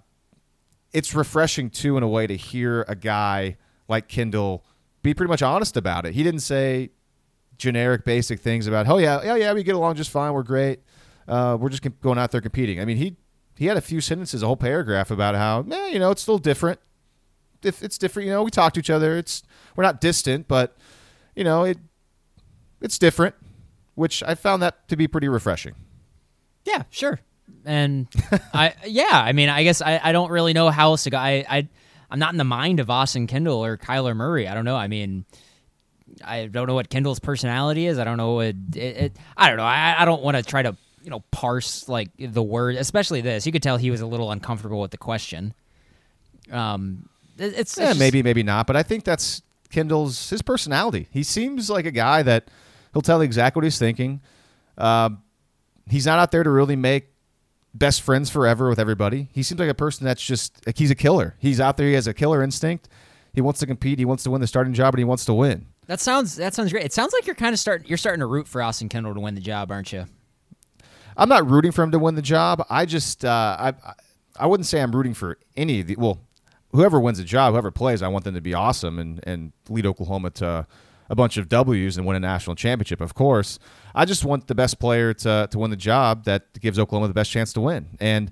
it's refreshing too, in a way, to hear a guy like Kendall be pretty much honest about it. He didn't say generic, basic things about, oh yeah, yeah, yeah, we get along just fine, we're great, uh, we're just going out there competing. I mean, he he had a few sentences, a whole paragraph about how, eh, you know, it's still different. If it's different, you know, we talk to each other. It's we're not distant, but you know, it it's different, which I found that to be pretty refreshing. Yeah, sure. And I (laughs) yeah, I mean, I guess I, I don't really know how else to go. I, I I'm not in the mind of Austin Kendall or Kyler Murray. I don't know. I mean, I don't know what Kendall's personality is. I don't know what it, it I don't know. I, I don't want to try to you know parse like the word, especially this. You could tell he was a little uncomfortable with the question. Um, it, it's, yeah, it's maybe maybe not, but I think that's Kendall's his personality. He seems like a guy that he'll tell you exactly what he's thinking. Uh, he's not out there to really make best friends forever with everybody. He seems like a person that's just like he's a killer. He's out there. He has a killer instinct. He wants to compete. He wants to win the starting job, and he wants to win. That sounds that sounds great. It sounds like you're kind of starting you're starting to root for Austin Kendall to win the job, aren't you? I'm not rooting for him to win the job. I just uh, I I wouldn't say I'm rooting for any of the well, whoever wins the job, whoever plays, I want them to be awesome and and lead Oklahoma to a bunch of W's and win a national championship. Of course, I just want the best player to to win the job that gives Oklahoma the best chance to win. And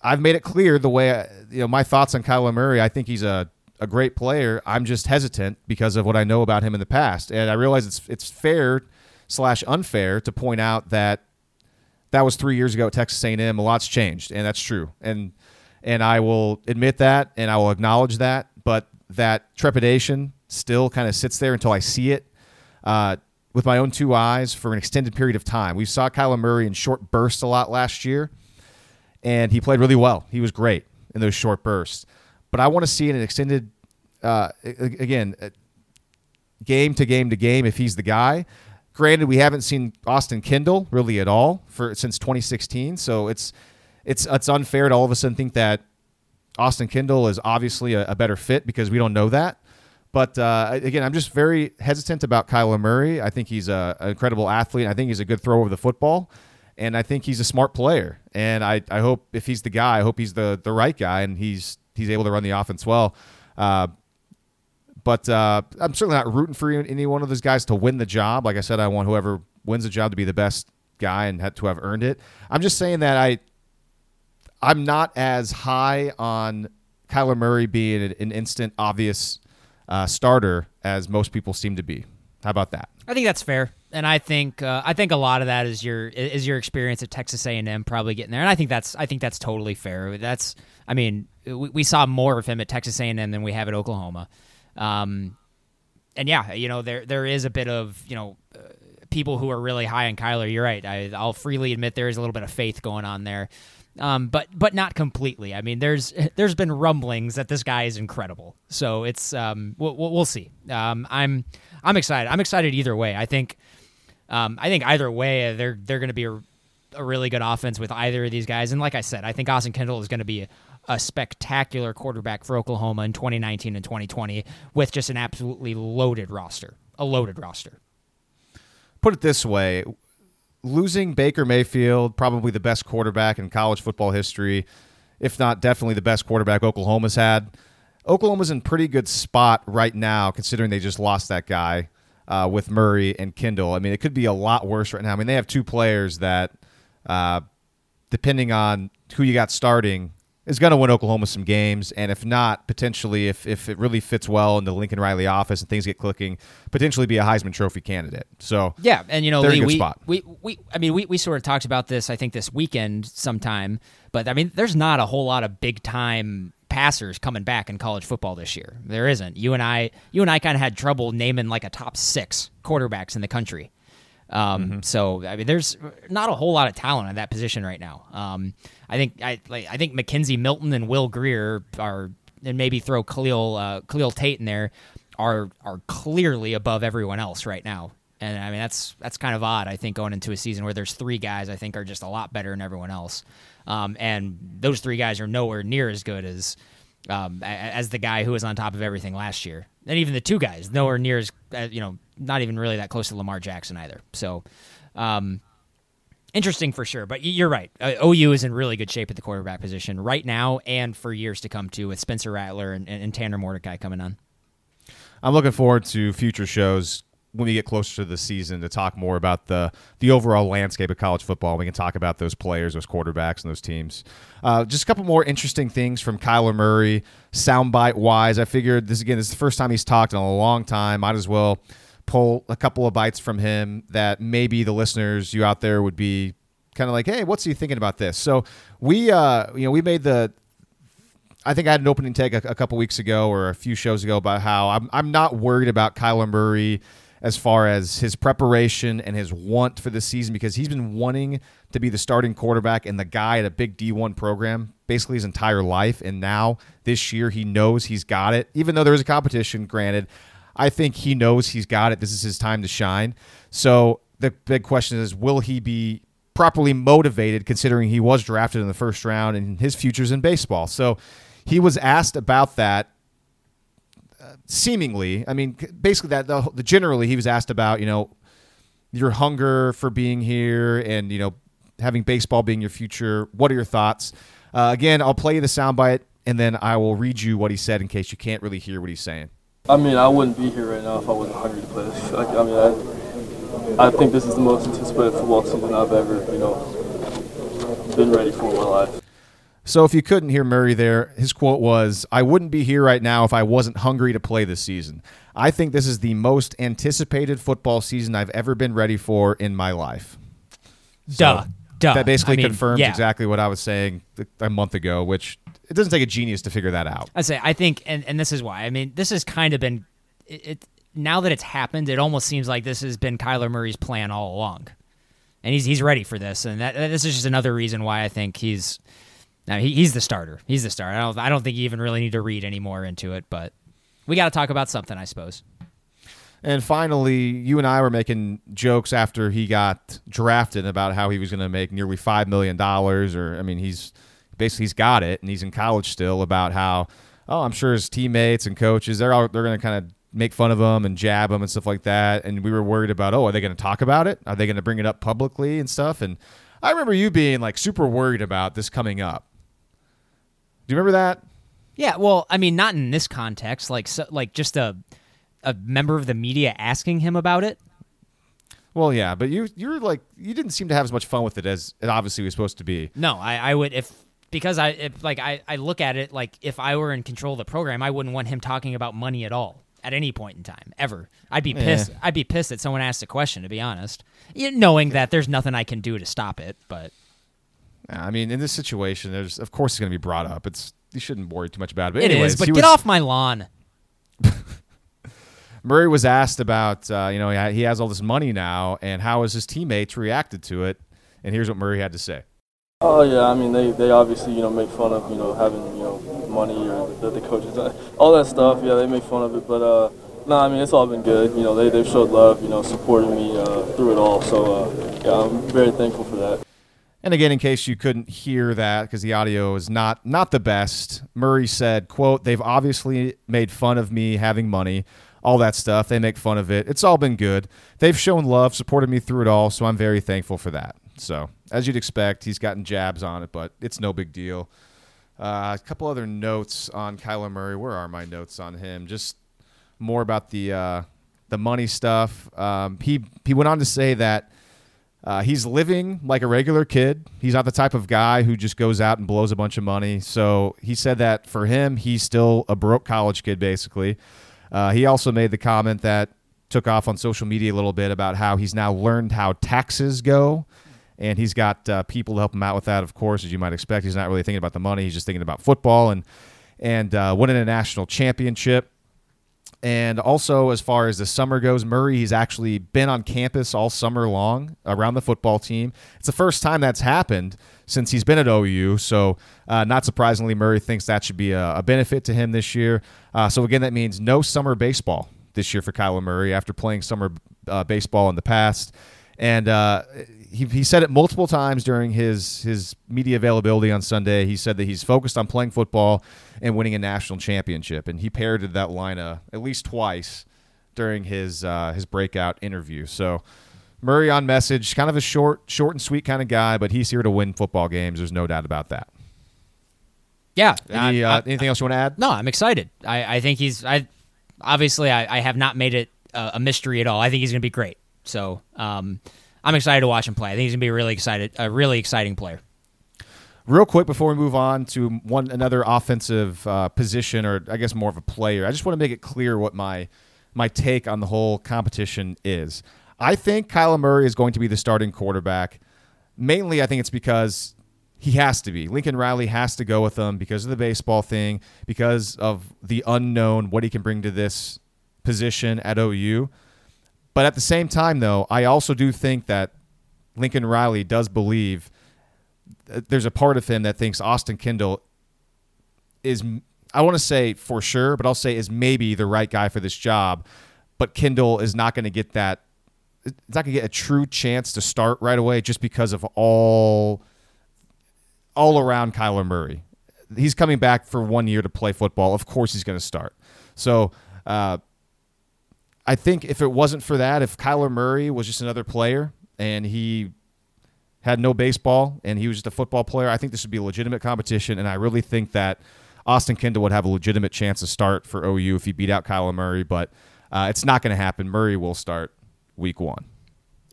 I've made it clear the way I, you know my thoughts on Kyler Murray. I think he's a a great player. I'm just hesitant because of what I know about him in the past, and I realize it's it's fair slash unfair to point out that that was three years ago at Texas A&M. A lot's changed, and that's true. And and I will admit that, and I will acknowledge that. But that trepidation still kind of sits there until I see it uh, with my own two eyes for an extended period of time. We saw Kyler Murray in short bursts a lot last year, and he played really well. He was great in those short bursts. But I want to see an extended, uh, again, game to game to game if he's the guy. Granted, we haven't seen Austin Kendall really at all for since 2016, so it's it's it's unfair to all of a sudden think that Austin Kendall is obviously a, a better fit because we don't know that. But uh, again, I'm just very hesitant about Kyler Murray. I think he's a, an incredible athlete. I think he's a good thrower of the football, and I think he's a smart player. And I, I hope if he's the guy, I hope he's the the right guy, and he's he's able to run the offense well. Uh, but uh, I'm certainly not rooting for any one of those guys to win the job. Like I said, I want whoever wins the job to be the best guy and to have earned it. I'm just saying that I I'm not as high on Kyler Murray being an instant obvious uh, starter as most people seem to be. How about that? I think that's fair, and I think uh, I think a lot of that is your is your experience at Texas A and M probably getting there, and I think that's I think that's totally fair. That's I mean we, we saw more of him at Texas A and M than we have at Oklahoma. Um, and yeah, you know there there is a bit of you know uh, people who are really high on Kyler. You're right. I, will freely admit there is a little bit of faith going on there, um, but but not completely. I mean, there's (laughs) there's been rumblings that this guy is incredible. So it's um, we'll, we'll see. Um, I'm I'm excited. I'm excited either way. I think um, I think either way they're they're going to be a, a really good offense with either of these guys. And like I said, I think Austin Kendall is going to be a spectacular quarterback for Oklahoma in 2019 and 2020 with just an absolutely loaded roster. A loaded roster. Put it this way losing Baker Mayfield, probably the best quarterback in college football history, if not definitely the best quarterback Oklahoma's had. Oklahoma's in pretty good spot right now, considering they just lost that guy uh, with Murray and Kendall. I mean, it could be a lot worse right now. I mean, they have two players that, uh, depending on who you got starting, is going to win Oklahoma some games, and if not, potentially, if, if it really fits well in the Lincoln Riley office and things get clicking, potentially be a Heisman Trophy candidate. So yeah, and you know, Lee, we, we, we, I mean, we, we sort of talked about this, I think, this weekend sometime, but I mean, there's not a whole lot of big time passers coming back in college football this year. There isn't. You and I, you and I, kind of had trouble naming like a top six quarterbacks in the country. Um, mm-hmm. So I mean, there's not a whole lot of talent at that position right now. Um, I think I like I think McKenzie Milton and Will Grier are, and maybe throw Khalil uh, Khalil Tate in there, are are clearly above everyone else right now. And I mean that's that's kind of odd. I think going into a season where there's three guys I think are just a lot better than everyone else, um, and those three guys are nowhere near as good as um, as the guy who was on top of everything last year, and even the two guys nowhere near as uh, you know not even really that close to Lamar Jackson either. So, um, interesting for sure. But you're right. Uh, OU is in really good shape at the quarterback position right now and for years to come too, with Spencer Rattler and, and, and Tanner Mordecai coming on. I'm looking forward to future shows when we get closer to the season to talk more about the the overall landscape of college football. We can talk about those players, those quarterbacks, and those teams. Uh, just a couple more interesting things from Kyler Murray, soundbite wise. I figured this again. This is the first time he's talked in a long time. Might as well pull a couple of bites from him that maybe the listeners you out there would be kind of like, hey, what's he thinking about this? So we, uh, you know, we made the. I think I had an opening take a, a couple weeks ago or a few shows ago about how I'm I'm not worried about Kyler Murray as far as his preparation and his want for the season because he's been wanting to be the starting quarterback and the guy at a big D1 program basically his entire life. And now this year he knows he's got it. Even though there is a competition, granted, I think he knows he's got it. This is his time to shine. So the big question is will he be properly motivated considering he was drafted in the first round and his future's in baseball? So he was asked about that seemingly, I mean, basically that the, the generally he was asked about, you know, your hunger for being here and you know having baseball being your future. What are your thoughts? Uh, again, I'll play you the soundbite and then I will read you what he said in case you can't really hear what he's saying. I mean, I wouldn't be here right now if I wasn't hungry to play this. Like, I mean, I, I think this is the most anticipated football season I've ever, you know, been ready for in my life. So if you couldn't hear Murray there, his quote was, I wouldn't be here right now if I wasn't hungry to play this season. I think this is the most anticipated football season I've ever been ready for in my life. Duh. So Duh. That basically I mean, confirms yeah. exactly what I was saying a month ago, which it doesn't take a genius to figure that out. I say I think, and, and this is why. I mean, this has kind of been it, it. Now that it's happened, it almost seems like this has been Kyler Murray's plan all along, and he's he's ready for this. And that this is just another reason why I think he's now he, he's the starter. He's the starter. I don't I don't think you even really need to read any more into it, but we got to talk about something, I suppose. And finally, you and I were making jokes after he got drafted about how he was going to make nearly five million dollars, or I mean, he's basically he's got it, and he's in college still. About how, oh, I'm sure his teammates and coaches they're all, they're going to kind of make fun of him and jab him and stuff like that. And we were worried about, oh, are they going to talk about it? Are they going to bring it up publicly and stuff? And I remember you being like super worried about this coming up. Do you remember that? Yeah, well, I mean, not in this context, like so, like just a a member of the media asking him about it. Well, yeah, but you you were like you didn't seem to have as much fun with it as it obviously was supposed to be. No, I, I would if because I if like I, I look at it like if I were in control of the program, I wouldn't want him talking about money at all at any point in time ever. I'd be pissed. Yeah. I'd be pissed that someone asked a question. To be honest, You- knowing that there's nothing I can do to stop it. But I mean, in this situation, there's of course it's going to be brought up. It's you shouldn't worry too much about it. But it is. anyways, But get was- off my lawn. (laughs) Murray was asked about, uh, you know, he has all this money now, and how has his teammates reacted to it? And here's what Murray had to say. Oh yeah, I mean they, they obviously you know make fun of you know having you know money or the, the coaches, uh, (laughs) all that stuff. Yeah, they make fun of it, but uh, no, I mean it's all been good. You know they they've showed love, you know, supporting me uh, through it all. So uh, yeah, I'm very thankful for that. And again, in case you couldn't hear that because the audio is not not the best, Murray said, "quote They've obviously made fun of me having money, all that stuff. They make fun of it. It's all been good. They've shown love, supported me through it all, so I'm very thankful for that." So, as you'd expect, he's gotten jabs on it, but it's no big deal. Uh, a couple other notes on Kyler Murray. Where are my notes on him? Just more about the uh, the money stuff. Um, he he went on to say that. Uh, he's living like a regular kid. He's not the type of guy who just goes out and blows a bunch of money. So he said that for him, he's still a broke college kid, basically. Uh, he also made the comment that took off on social media a little bit about how he's now learned how taxes go. And he's got uh, people to help him out with that, of course, as you might expect. He's not really thinking about the money. He's just thinking about football and, and uh, winning a national championship. And also, as far as the summer goes, Murray, he's actually been on campus all summer long around the football team. It's the first time that's happened since he's been at OU. So, uh, not surprisingly, Murray thinks that should be a, a benefit to him this year. Uh, so, again, that means no summer baseball this year for Kyler Murray after playing summer uh, baseball in the past. And uh, he, he said it multiple times during his his media availability on Sunday. He said that he's focused on playing football and winning a national championship. And he parroted that line uh, at least twice during his uh, his breakout interview. So Murray on message, kind of a short short and sweet kind of guy, but he's here to win football games. There's no doubt about that. Yeah. Any, I- uh, anything else you want to add? No, I'm excited. I, I think he's. I obviously I, I have not made it a, a mystery at all. I think he's going to be great. So um, I'm excited to watch him play. I think he's to be really excited, a really exciting player. Real quick before we move on to one another offensive uh, position, or I guess more of a player, I just want to make it clear what my my take on the whole competition is. I think Kyler Murray is going to be the starting quarterback. Mainly, I think it's because he has to be. Lincoln Riley has to go with him because of the baseball thing, because of the unknown, what he can bring to this position at OU. But at the same time, though, I also do think that Lincoln Riley does believe there's a part of him that thinks Austin Kendall is, I want to say for sure, but I'll say is maybe the right guy for this job. But Kendall is not going to get that. It's not going to get a true chance to start right away just because of all, all around Kyler Murray. He's coming back for one year to play football. Of course, he's going to start. So, uh, I think if it wasn't for that, if Kyler Murray was just another player and he had no baseball and he was just a football player, I think this would be a legitimate competition. And I really think that Austin Kendall would have a legitimate chance to start for OU if he beat out Kyler Murray. But uh, it's not going to happen. Murray will start week one.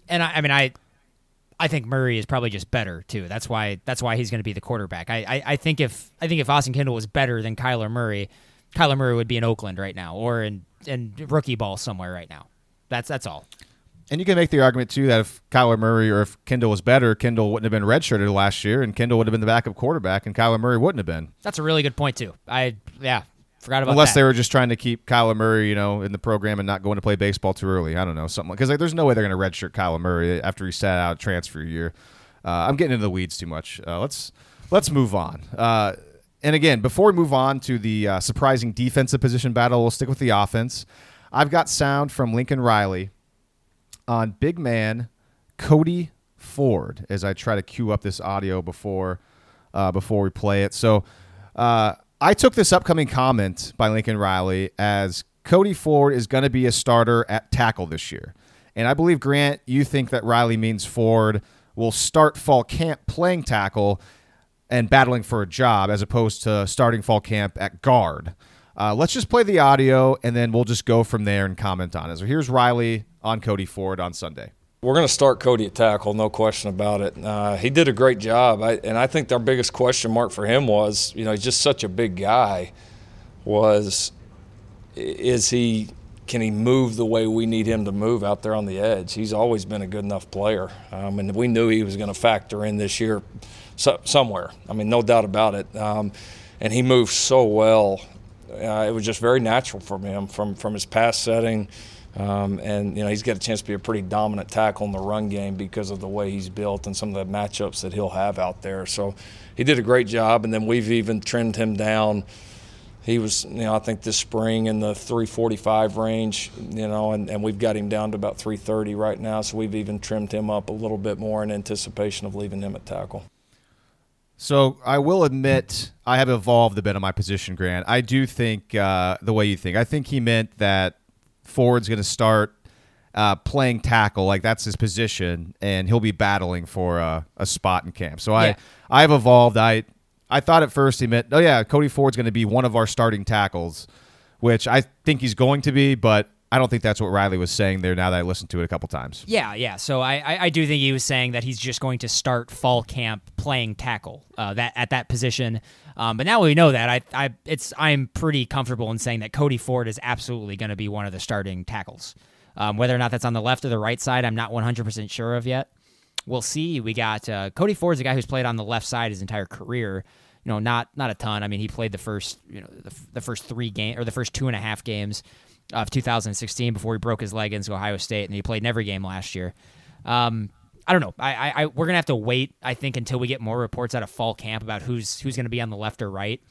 And I, I mean, I I think Murray is probably just better too. That's why that's why he's going to be the quarterback. I, I, I think if I think if Austin Kendall was better than Kyler Murray, Kyler Murray would be in Oakland right now or in in rookie ball somewhere right now. That's that's all. And you can make the argument too that if Kyler Murray or if Kendall was better, Kendall wouldn't have been redshirted last year, and Kendall would have been the backup quarterback, and Kyler Murray wouldn't have been. That's a really good point too. I yeah forgot about unless that. they were just trying to keep Kyler Murray, you know, in the program and not going to play baseball too early. I don't know something because like, there's no way they're going to redshirt Kyler Murray after he sat out transfer year. Uh, I'm getting into the weeds too much. Uh, let's let's move on. Uh, and again, before we move on to the uh, surprising defensive position battle, we'll stick with the offense. I've got sound from Lincoln Riley on big man Cody Ford as I try to cue up this audio before uh, before we play it. So uh, I took this upcoming comment by Lincoln Riley as Cody Ford is going to be a starter at tackle this year. And I believe, Grant, you think that Riley means Ford will start fall camp playing tackle and battling for a job as opposed to starting fall camp at guard. Uh, let's just play the audio and then we'll just go from there and comment on it. So here's Riley on Cody Ford on Sunday. We're going to start Cody at tackle, no question about it. Uh, he did a great job, I, and I think our biggest question mark for him was, you know, he's just such a big guy. Was is he can he move the way we need him to move out there on the edge? He's always been a good enough player, um, and we knew he was going to factor in this year so, somewhere. I mean, no doubt about it. Um, and he moved so well. Uh, it was just very natural for him from from his pass setting. Um, and you know he's got a chance to be a pretty dominant tackle in the run game because of the way he's built and some of the matchups that he'll have out there. So he did a great job, and then we've even trimmed him down. He was, you know, I think this spring in the 345 range, you know, and, and we've got him down to about 330 right now. So we've even trimmed him up a little bit more in anticipation of leaving him at tackle. So I will admit I have evolved a bit on my position, Grant. I do think uh, the way you think. I think he meant that Ford's going to start uh, playing tackle, like that's his position, and he'll be battling for a, a spot in camp. So I, Yeah. I've evolved. I, I thought at first he meant, oh yeah, Cody Ford's going to be one of our starting tackles, which I think he's going to be, but I don't think that's what Riley was saying there. Now that I listened to it a couple times. Yeah, yeah. So I, I, I do think he was saying that he's just going to start fall camp playing tackle uh, that at that position. Um, but now we know that I, I it's I'm pretty comfortable in saying that Cody Ford is absolutely going to be one of the starting tackles. Um, whether or not that's on the left or the right side, I'm not 100% sure of yet. We'll see. We got uh, Cody Ford's a guy who's played on the left side his entire career. You know, not not a ton. I mean, he played the first you know the, the first three game or the first two and a half games of 2016 before he broke his leg into Ohio State, and he played in every game last year. Um, I don't know. I, I, I we're gonna have to wait. I think until we get more reports out of fall camp about who's who's gonna be on the left or right.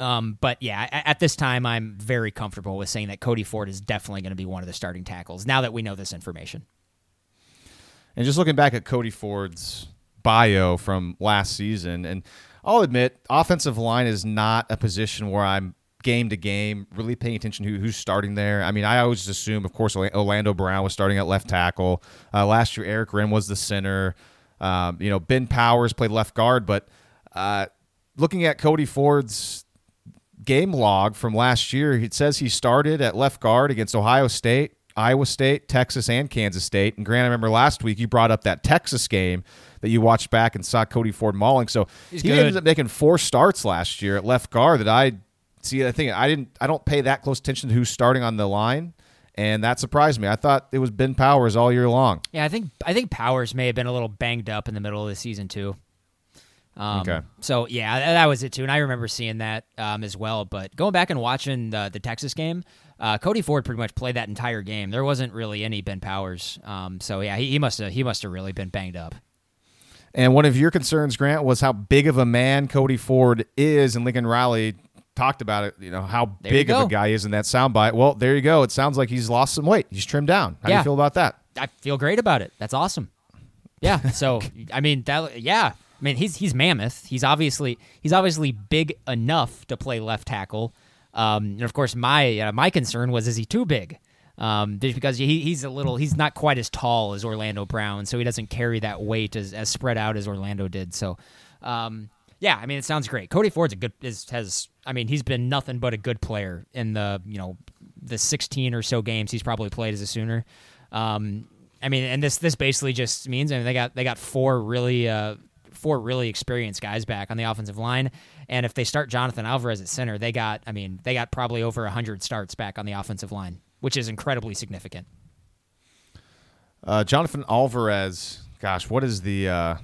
Um, but yeah, at, at this time, I'm very comfortable with saying that Cody Ford is definitely going to be one of the starting tackles. Now that we know this information. And just looking back at Cody Ford's bio from last season, and I'll admit, offensive line is not a position where I'm game to game really paying attention to who's starting there. I mean, I always just assume, of course, Orlando Brown was starting at left tackle. Uh, last year, Erick Wren was the center. Um, you know, Ben Powers played left guard, but uh, looking at Cody Ford's game log from last year, it says he started at left guard against Ohio State, Iowa State, Texas, and Kansas State. And Grant, I remember last week you brought up that Texas game that you watched back and saw Cody Ford mauling. So He's he good. ended up making four starts last year at left guard that I see. I think I didn't. I don't pay that close attention to who's starting on the line. And that surprised me. I thought it was Ben Powers all year long. Yeah, I think I think Powers may have been a little banged up in the middle of the season too. Um, Okay. So yeah, th- that was it too, and I remember seeing that um, as well. But going back and watching the, the Texas game, uh, Cody Ford pretty much played that entire game. There wasn't really any Ben Powers. Um, so yeah, he must have he must have really been banged up. And one of your concerns, Grant, was how big of a man Cody Ford is, and Lincoln Riley talked about it. You know how There big of a guy is in that soundbite. Well, there you go. It sounds like he's lost some weight. He's trimmed down. How do you feel about that? I feel great about it. That's awesome. Yeah. So (laughs) I mean that. Yeah. I mean he's he's mammoth. He's obviously he's obviously big enough to play left tackle. Um, and of course my uh, my concern was is he too big? Um, just because he, he's a little he's not quite as tall as Orlando Brown, so he doesn't carry that weight as, as spread out as Orlando did. So, um, yeah, I mean it sounds great. Cody Ford's a good is has I mean he's been nothing but a good player in the you know the 16 or so games he's probably played as a Sooner. Um, I mean, and this this basically just means I mean they got they got four really uh, four really experienced guys back on the offensive line, and if they start Jonathan Alvarez at center, they got I mean they got probably over hundred starts back on the offensive line, which is incredibly significant. Uh, Jonathan Alvarez. Gosh, what is the uh,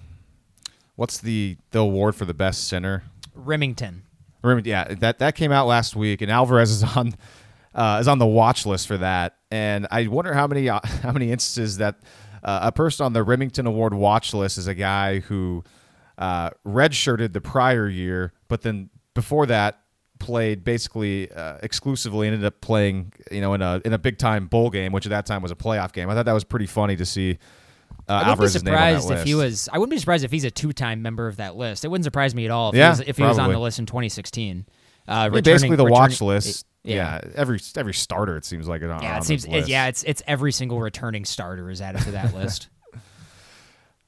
what's the the award for the best center? Rimington. Rimington. yeah, that that came out last week, and Alvarez is on uh, is on the watch list for that. And I wonder how many uh, (laughs) how many instances that uh, a person on the Rimington Award watch list is a guy who uh, redshirted the prior year, but then before that played basically uh, exclusively ended up playing you know in a in a big time bowl game, which at that time was a playoff game. I thought that was pretty funny to see. Uh, I wouldn't be Alvarez's that surprised if he was. I wouldn't be surprised if he's a two-time member of that list. It wouldn't surprise me at all if Yeah, he was, if he was on the list in 2016. Uh, Yeah, returning- basically the watch list. Yeah. every every starter it seems like it on. Yeah, it seems. It, yeah, it's it's every single returning starter is added to that list.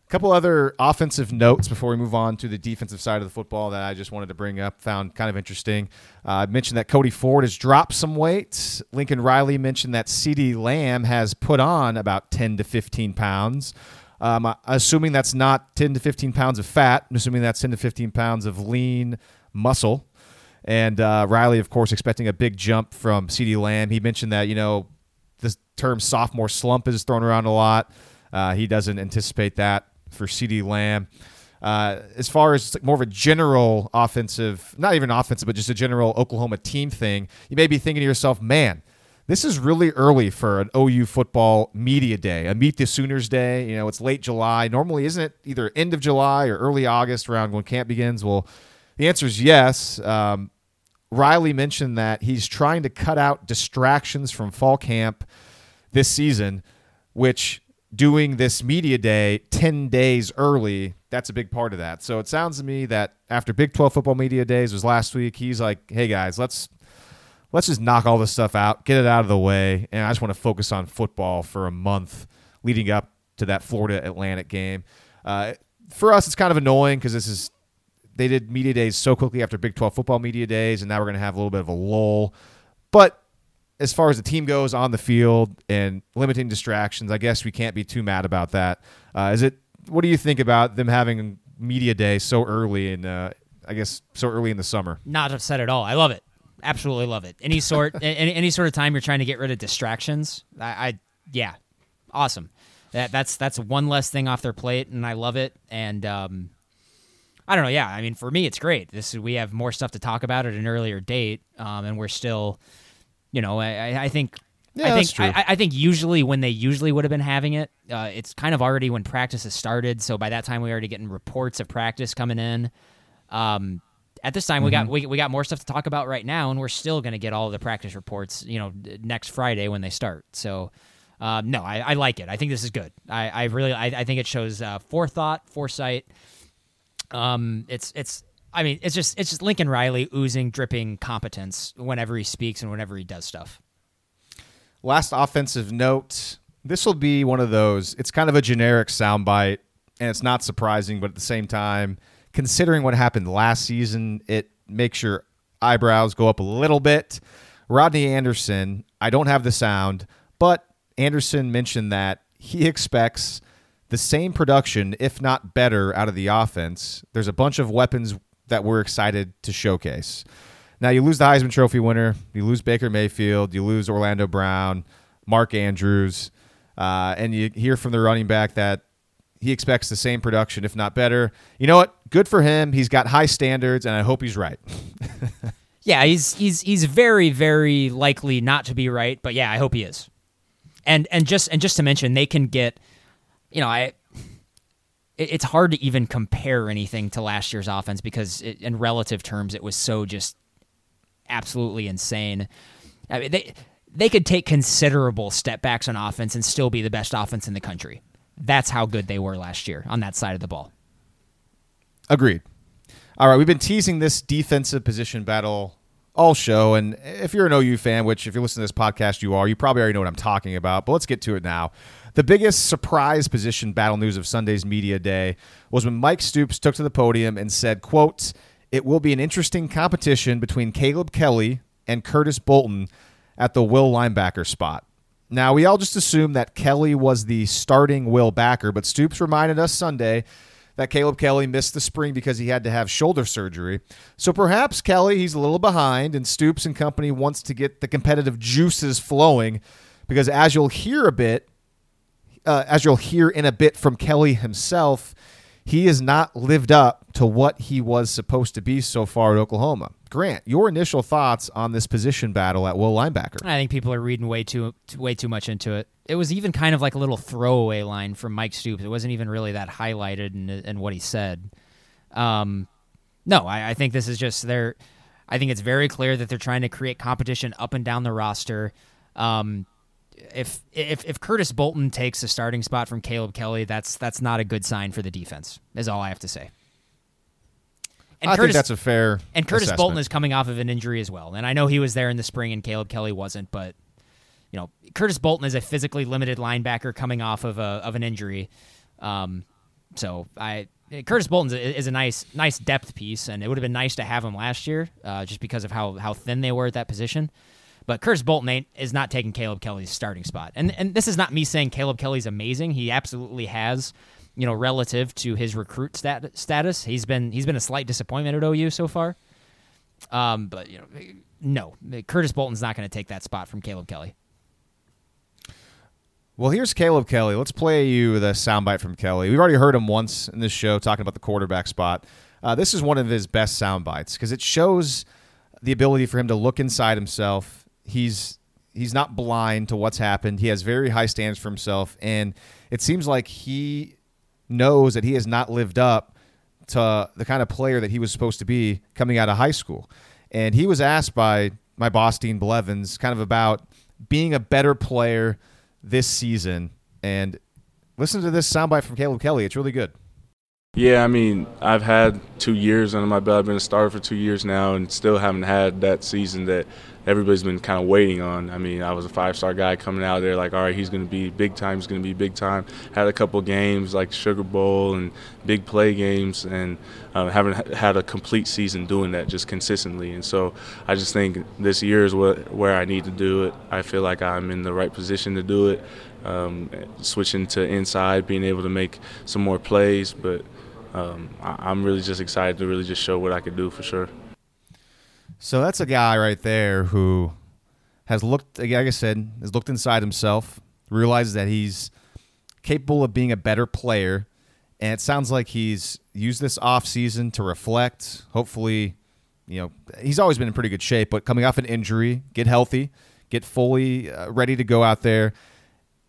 A couple other offensive notes before we move on to the defensive side of the football that I just wanted to bring up, found kind of interesting. Uh, I mentioned that Cody Ford has dropped some weight. Lincoln Riley mentioned that CeeDee Lamb has put on about 10 to 15 pounds. Um, assuming that's not 10 to 15 pounds of fat, I'm assuming that's 10 to 15 pounds of lean muscle. And uh, Riley, of course, expecting a big jump from CeeDee Lamb. He mentioned that, you know, the term sophomore slump is thrown around a lot. Uh, he doesn't anticipate that for CeeDee Lamb. Uh, as far as more of a general offensive, not even offensive, but just a general Oklahoma team thing, you may be thinking to yourself, man, this is really early for an OU football media day, a Meet the Sooners day. You know, it's late July. Normally, isn't it either end of July or early August around when camp begins? Well, the answer is yes. Um, Riley mentioned that he's trying to cut out distractions from fall camp this season, which doing this media day 10 days early, that's a big part of that. So it sounds to me that after Big 12 football media days was last week, he's like, "Hey guys, let's let's just knock all this stuff out, get it out of the way, and I just want to focus on football for a month leading up to that Florida Atlantic game." Uh, for us, it's kind of annoying because this is they did media days so quickly after Big 12 football media days, and now we're going to have a little bit of a lull. But as far as the team goes on the field and limiting distractions, I guess we can't be too mad about that. Uh, is it? What do you think about them having media day so early in? Uh, I guess so early in the summer. Not upset at all. I love it. Absolutely love it. Any sort, (laughs) any, any sort of time you're trying to get rid of distractions, I, I yeah, awesome. That that's that's one less thing off their plate, and I love it. And um, I don't know. Yeah, I mean, for me, it's great. This we have more stuff to talk about at an earlier date, um, and we're still, you know, I, I- think. Yeah, I that's think true. I, I think usually when they usually would have been having it, uh, it's kind of already when practice has started. So by that time, we already getting reports of practice coming in. Um, at this time, we got we, we got more stuff to talk about right now, and we're still going to get all of the practice reports, you know, next Friday when they start. So, um, no, I, I like it. I think this is good. I, I really I, I think it shows uh, forethought, foresight. Um, it's it's I mean it's just it's just Lincoln Riley oozing, dripping competence whenever he speaks and whenever he does stuff. Last offensive note. This will be one of those. It's kind of a generic soundbite, and it's not surprising, but at the same time, considering what happened last season, it makes your eyebrows go up a little bit. Rodney Anderson, I don't have the sound, but Anderson mentioned that he expects the same production, if not better, out of the offense. There's a bunch of weapons that we're excited to showcase. Now, you lose the Heisman Trophy winner, you lose Baker Mayfield, you lose Orlando Brown, Mark Andrews, uh, and you hear from the running back that he expects the same production, if not better. You know what? Good for him. He's got high standards, and I hope he's right. (laughs) Yeah, he's he's he's very very likely not to be right, but yeah, I hope he is. And and just and just to mention, they can get, you know, I. It's hard to even compare anything to last year's offense because, it, in relative terms, it was so just absolutely insane. I mean, they they could take considerable step backs on offense and still be the best offense in the country. That's how good they were last year on that side of the ball. Agreed. All right, we've been teasing this defensive position battle all show, and if you're an OU fan, which if you listen to this podcast you are, you probably already know what I'm talking about. But let's get to it now. The biggest surprise position battle news of Sunday's media day was when Mike Stoops took to the podium and said, "quote It will be an interesting competition between Caleb Kelly and Curtis Bolton at the will linebacker spot." Now, we all just assumed that Kelly was the starting will backer, but Stoops reminded us Sunday that Caleb Kelly missed the spring because he had to have shoulder surgery. So perhaps Kelly, he's a little behind, and Stoops and company wants to get the competitive juices flowing because as you'll hear a bit, uh, as you'll hear in a bit from Kelly himself, he has not lived up to what he was supposed to be so far at Oklahoma. Grant, your initial thoughts on this position battle at will linebacker? I think people are reading way too way too much into it. It was even kind of like a little throwaway line from Mike Stoops. It wasn't even really that highlighted in, in what he said. Um, no, I, I think this is just their. I think it's very clear that they're trying to create competition up and down the roster. Um, if if if Curtis Bolton takes a starting spot from Caleb Kelly, that's that's not a good sign for the defense. Is all I have to say. And I Curtis, think that's a fair. And Curtis assessment. Bolton is coming off of an injury as well, and I know he was there in the spring, and Caleb Kelly wasn't. But you know, Curtis Bolton is a physically limited linebacker coming off of a of an injury. Um, so I Curtis Bolton is a nice nice depth piece, and it would have been nice to have him last year, uh, just because of how how thin they were at that position. But Curtis Bolton ain't, is not taking Caleb Kelly's starting spot. And and this is not me saying Caleb Kelly's amazing. He absolutely has, you know, relative to his recruit stat, status. He's been he's been a slight disappointment at OU so far. Um, but you know, no, Curtis Bolton's not going to take that spot from Caleb Kelly. Well, here's Caleb Kelly. Let's play you the soundbite from Kelly. We've already heard him once in this show talking about the quarterback spot. Uh, this is one of his best sound bites because it shows the ability for him to look inside himself he's he's not blind to what's happened. He has very high standards for himself, and it seems like he knows that he has not lived up to the kind of player that he was supposed to be coming out of high school. And he was asked by my boss Dean Blevins kind of about being a better player this season. And listen to this soundbite from Caleb Kelly. It's really good. Yeah, I mean, I've had two years under my belt. I've been a starter for two years now, and still haven't had that season that everybody's been kind of waiting on. I mean, I was a five-star guy coming out there, like, all right, he's going to be big time. He's going to be big time. Had a couple games like Sugar Bowl and big play games, and uh, haven't had a complete season doing that just consistently. And so I just think this year is what where I need to do it. I feel like I'm in the right position to do it. Um, switching to inside, being able to make some more plays, but um, I, am really just excited to really just show what I can do for sure. So that's a guy right there who has looked, like I said, has looked inside himself, realizes that he's capable of being a better player, and it sounds like he's used this off season to reflect. Hopefully, you know, he's always been in pretty good shape, but coming off an injury, get healthy, get fully uh, ready to go out there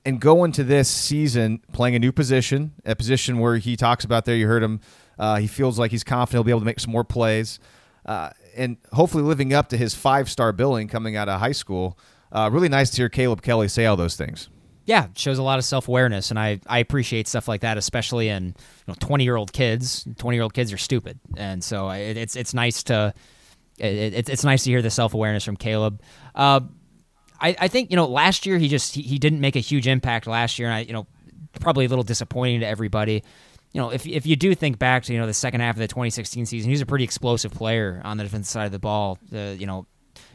and go into this season playing a new position, a position where he talks about there. You heard him. Uh, he feels like he's confident he'll be able to make some more plays, uh, and hopefully living up to his five star billing coming out of high school. Uh, really nice to hear Caleb Kelly say all those things. Yeah, shows a lot of self awareness, and I, I appreciate stuff like that, especially in you know twenty year old kids. Twenty year old kids are stupid, and so it, it's it's nice to it, it's nice to hear the self awareness from Caleb. Uh, I, I think you know last year he just he, he didn't make a huge impact last year, and I you know probably a little disappointing to everybody. You know, if if you do think back to you know the second half of the 2016 season, he was a pretty explosive player on the defensive side of the ball. The you know,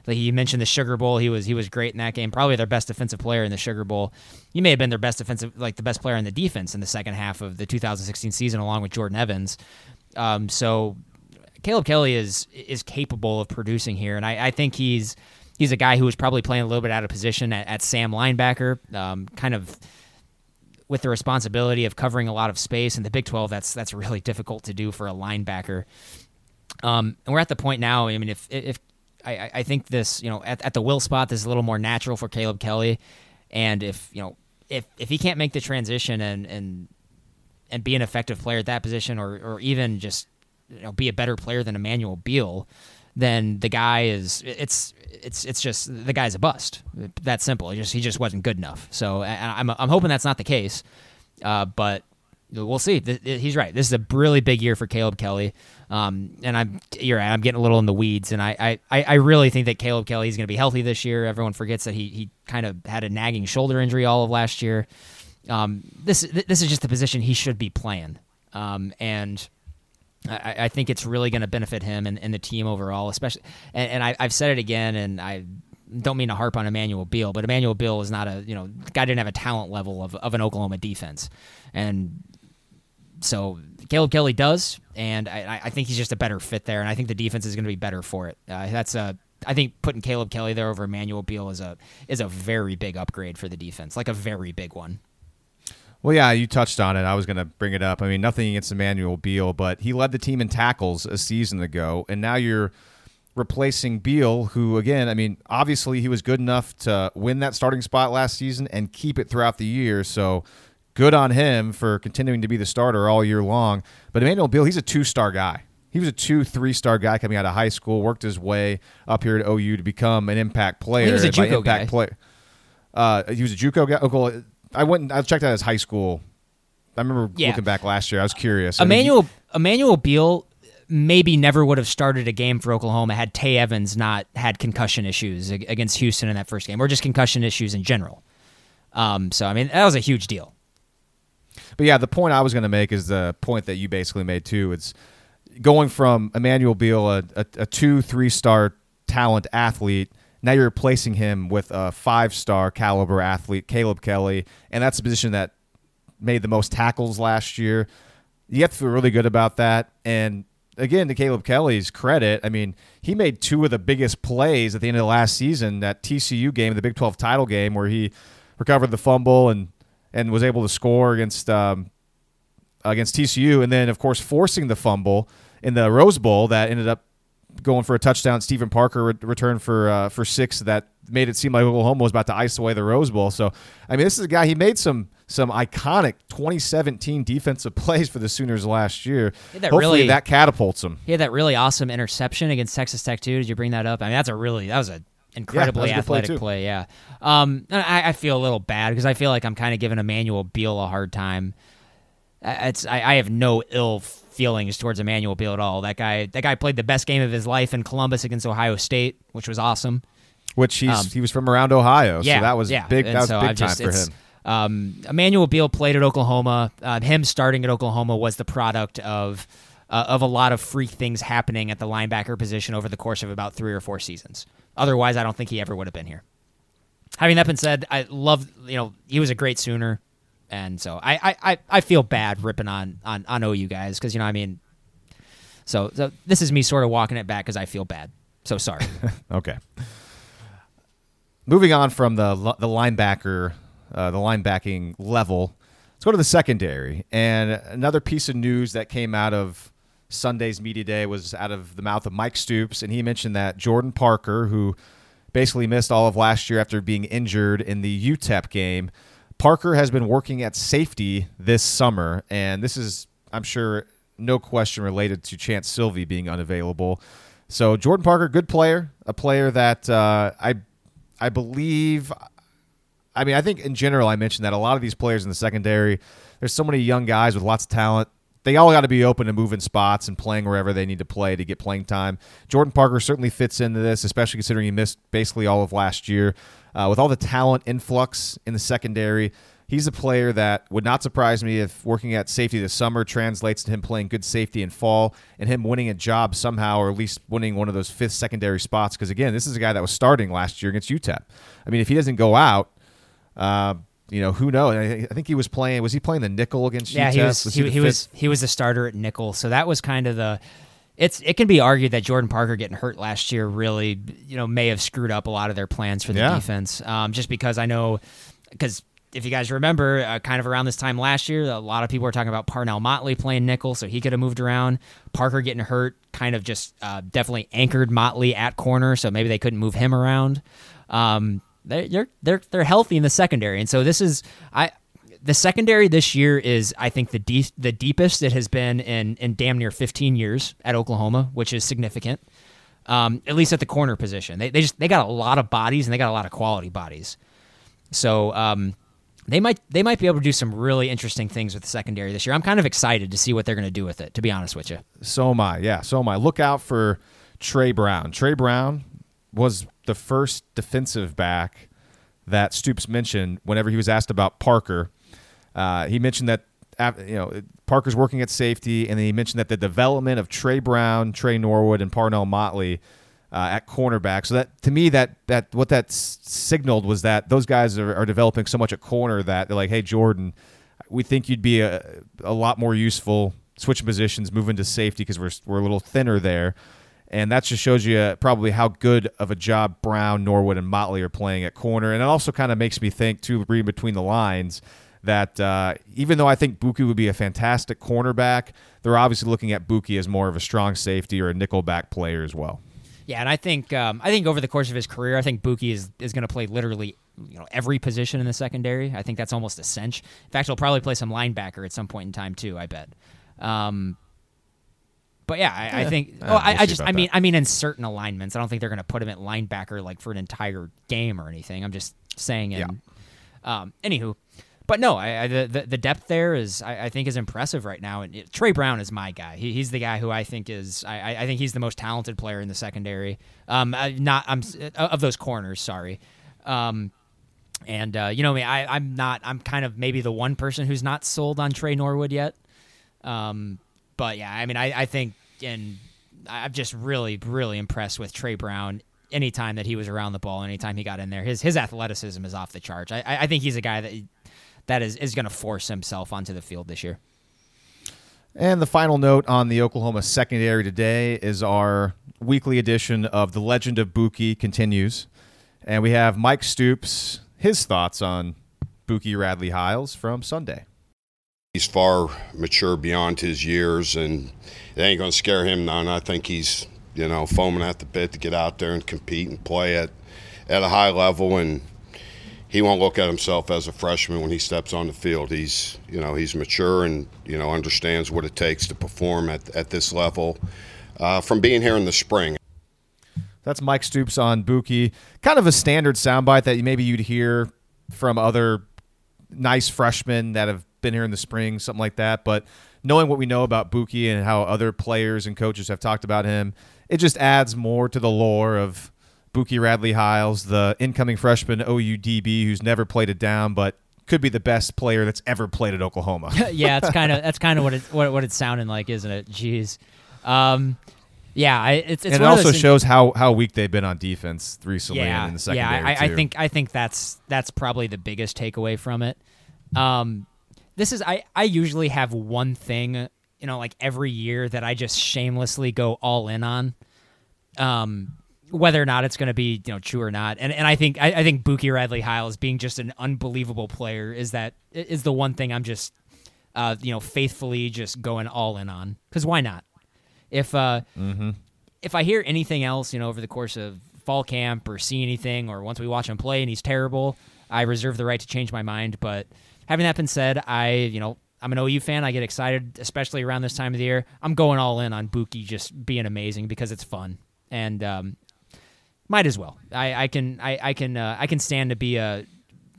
like you mentioned the Sugar Bowl, he was he was great in that game. Probably their best defensive player in the Sugar Bowl. He may have been their best defensive, like the best player in the defense in the second half of the 2016 season, along with Jordan Evans. Um, so Caleb Kelly is is capable of producing here, and I, I think he's he's a guy who was probably playing a little bit out of position at, at Sam linebacker, um, kind of with the responsibility of covering a lot of space. In the Big 12, that's that's really difficult to do for a linebacker. Um, and we're at the point now. I mean, if if I, I think this, you know, at, at the will spot, this is a little more natural for Caleb Kelly. And if, you know, if, if he can't make the transition and, and, and be an effective player at that position or, or even just, you know, be a better player than Emmanuel Beal, then the guy is it's it's it's just the guy's a bust. That simple. He just he just wasn't good enough. So I'm I'm hoping that's not the case. Uh, but we'll see. He's right. This is a really big year for Caleb Kelly. Um, and I'm you're right. I'm getting a little in the weeds, and I I, I really think that Caleb Kelly is going to be healthy this year. Everyone forgets that he he kind of had a nagging shoulder injury all of last year. Um, this this is just the position he should be playing. Um, and I, I, think it's really going to benefit him and, and, the team overall, especially. And, and I, have said it again, and I don't mean to harp on Emmanuel Beal, but Emmanuel Beal is not a you know guy didn't have a talent level of, of an Oklahoma defense, and so Caleb Kelly does, and I, I think he's just a better fit there, and I think the defense is going to be better for it. Uh, that's a I think putting Caleb Kelly there over Emmanuel Beal is a is a very big upgrade for the defense, like a very big one. Well, yeah, you touched on it. I was going to bring it up. I mean, nothing against Emmanuel Beal, but he led the team in tackles a season ago, and now you're replacing Beal, who, again, I mean, obviously he was good enough to win that starting spot last season and keep it throughout the year. So good on him for continuing to be the starter all year long. But Emmanuel Beal, he's a two star guy. He was a two, three star guy coming out of high school, worked his way up here at OU to become an impact player. He was a JUCO guy. Player, uh, he was a JUCO guy. Oklahoma, I went. I checked out his high school. I remember yeah. looking back last year. I was curious. Emmanuel I mean, he, Emmanuel Beal maybe never would have started a game for Oklahoma had Tay Evans not had concussion issues against Houston in that first game, or just concussion issues in general. Um, so I mean that was a huge deal. But yeah, the point I was going to make is the point that you basically made too. It's going from Emmanuel Beal, a, a, a two, three star talent athlete, now you're replacing him with a five star caliber athlete, Caleb Kelly, and that's a position that made the most tackles last year. You have to feel really good about that. And again, to Caleb Kelly's credit, I mean, he made two of the biggest plays at the end of the last season, that TCU game, the Big 12 title game, where he recovered the fumble and, and was able to score against um, against TCU, and then of course forcing the fumble in the Rose Bowl that ended up going for a touchdown. Steven Parker re- returned for uh, for six that made it seem like Oklahoma was about to ice away the Rose Bowl. So I mean, this is a guy he made some some iconic 2017 defensive (laughs) plays for the Sooners last year. That Hopefully really, that catapults him. He had that really awesome interception against Texas Tech too. Did you bring that up? I mean, that's a really that was a incredibly yeah, athletic play, play, Yeah. Um, I, I, feel a little bad because I feel like I'm kind of giving Emmanuel Beal a hard time. It's I, I have no ill feelings towards Emmanuel Beal at all. That guy, that guy played the best game of his life in Columbus against Ohio State, which was awesome. Which he's um, he was from around Ohio, yeah, so that was yeah. big. that was so big time for him. Um, Emmanuel Beal played at Oklahoma. Uh, him starting at Oklahoma was the product of uh, of a lot of freak things happening at the linebacker position over the course of about three or four seasons. Otherwise, I don't think he ever would have been here. Having that been said, I love you know he was a great Sooner and so I I, I feel bad ripping on on on OU guys because you know I mean, so so this is me sort of walking it back because I feel bad. So sorry. (laughs) okay. Moving on from the the linebacker, uh, the linebacking level, let's go to the secondary. And another piece of news that came out of Sunday's media day was out of the mouth of Mike Stoops, and he mentioned that Jordan Parker, who basically missed all of last year after being injured in the UTEP game, Parker has been working at safety this summer, and this is, I'm sure, no question related to Chanse Sylvie being unavailable. So Jordan Parker, good player, a player that uh, I, I believe. I mean, I think in general, I mentioned that a lot of these players in the secondary, there's so many young guys with lots of talent. They all got to be open to moving spots and playing wherever they need to play to get playing time. Jordan Parker certainly fits into this, especially considering he missed basically all of last year. Uh, with all the talent influx in the secondary, he's a player that would not surprise me if working at safety this summer translates to him playing good safety in fall and him winning a job somehow, or at least winning one of those fifth secondary spots. Because again, this is a guy that was starting last year against UTEP. I mean, if he doesn't go out, uh, you know who knows? I think he was playing. Was he playing the nickel against? Yeah, UTEP? he was. was he, he, he was. He was the starter at nickel. So that was kind of the it's it can be argued that Jordan Parker getting hurt last year really you know may have screwed up a lot of their plans for the yeah. defense. Um, just because I know because if you guys remember, uh, kind of around this time last year, a lot of people were talking about Parnell Motley playing nickel, so he could have moved around. Parker getting hurt kind of just uh, definitely anchored Motley at corner, so maybe they couldn't move him around. Um, they're they're they're healthy in the secondary, and so this is I. The secondary this year is, I think, the deep, the deepest it has been in in damn near 15 years at Oklahoma, which is significant. Um, at least at the corner position, they they just they got a lot of bodies and they got a lot of quality bodies. So um, they might they might be able to do some really interesting things with the secondary this year. I'm kind of excited to see what they're going to do with it. To be honest with you, So am I. Yeah, so am I. Look out for Tre Brown. Tre Brown was the first defensive back that Stoops mentioned whenever he was asked about Parker. Uh, he mentioned that uh, you know Parker's working at safety, and then he mentioned that the development of Tre Brown, Tre Norwood, and Parnell Motley uh, at cornerback. So that to me, that that what that s- signaled was that those guys are, are developing so much at corner that they're like, hey Jordan, we think you'd be a, a lot more useful switching positions, moving to safety because we're we're a little thinner there. And that just shows you uh, probably how good of a job Brown, Norwood, and Motley are playing at corner. And it also kind of makes me think, too, reading between the lines, that uh, even though I think Buki would be a fantastic cornerback, they're obviously looking at Buki as more of a strong safety or a nickelback player as well. Yeah, and I think um, I think over the course of his career, I think Buki is is going to play literally you know every position in the secondary. I think that's almost a cinch. In fact, he'll probably play some linebacker at some point in time too. I bet. Um, but yeah, I, I think. Uh, oh, I, we'll I see just, I mean, that. I mean, in certain alignments, I don't think they're going to put him at linebacker like for an entire game or anything. I'm just saying. In, um, anywho, but no, I, I the, the depth there is, I, I think, is impressive right now. And it, Tre Brown is my guy. He, he's the guy who I think is, I, I- think he's the most talented player in the secondary. Um, not, I'm of those corners. Sorry. Um, and uh, you know me, I, I'm not. I'm kind of maybe the one person who's not sold on Tre Norwood yet. Um, but yeah, I mean, I, I think, and I'm just really, really impressed with Tre Brown. Anytime that he was around the ball, anytime he got in there, his his athleticism is off the charts. I I think he's a guy that that is is going to force himself onto the field this year. And the final note on the Oklahoma secondary today is our weekly edition of The Legend of Buki continues. And we have Mike Stoops, his thoughts on Buki Radley Hiles from Sunday. He's far mature beyond his years, and it ain't going to scare him none. I think he's, you know, foaming at the bit to get out there and compete and play at, at a high level. And he won't look at himself as a freshman when he steps on the field. He's, you know, he's mature and, you know, understands what it takes to perform at, at this level uh, from being here in the spring. That's Mike Stoops on Buki. Kind of a standard soundbite that maybe you'd hear from other nice freshmen that have been here in the spring, something like that. But knowing what we know about Buki and how other players and coaches have talked about him, it just adds more to the lore of Buki Radley Hiles, the incoming freshman OUDB who's never played it down, but could be the best player that's ever played at Oklahoma. (laughs) yeah, it's kind of (laughs) that's kind of what it what, what it's sounding like, isn't it? Jeez. Um, yeah, I, it's it's and it also shows how, how weak they've been on defense recently yeah, and in the yeah. secondary I, I too. think I think that's that's probably the biggest takeaway from it. Um, this is I I usually have one thing you know like every year that I just shamelessly go all in on. Um, whether or not it's going to be you know true or not, and and I think I, I think Buki Radley Hiles being just an unbelievable player is that is the one thing I'm just uh you know faithfully just going all in on because why not? If uh if I hear anything else, you know, over the course of fall camp or see anything, or once we watch him play and he's terrible, I reserve the right to change my mind. But having that been said, I, you know, I'm an OU fan. I get excited, especially around this time of the year. I'm going all in on Buki just being amazing because it's fun and um, might as well. I, I can, I, I can, uh, I can stand to be a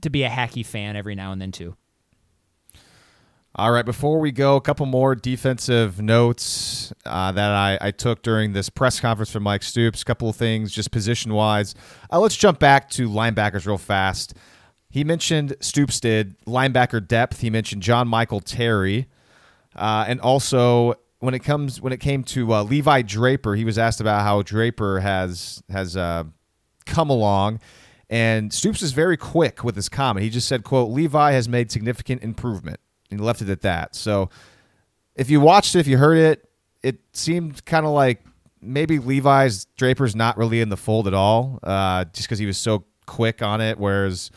to be a hacky fan every now and then too. All right, before we go, a couple more defensive notes uh, that I, I took during this press conference from Mike Stoops. A couple of things just position wise. Uh, let's jump back to linebackers real fast. He mentioned Stoops did linebacker depth. He mentioned John Michael Terry, uh, and also when it comes when it came to uh, Levi Draper, he was asked about how Draper has has uh, come along. And Stoops is very quick with his comment. He just said, quote, Levi has made significant improvement. And he left it at that. So if you watched it, if you heard it, it seemed kind of like maybe Levi's Draper's not really in the fold at all, uh, just because he was so quick on it. Whereas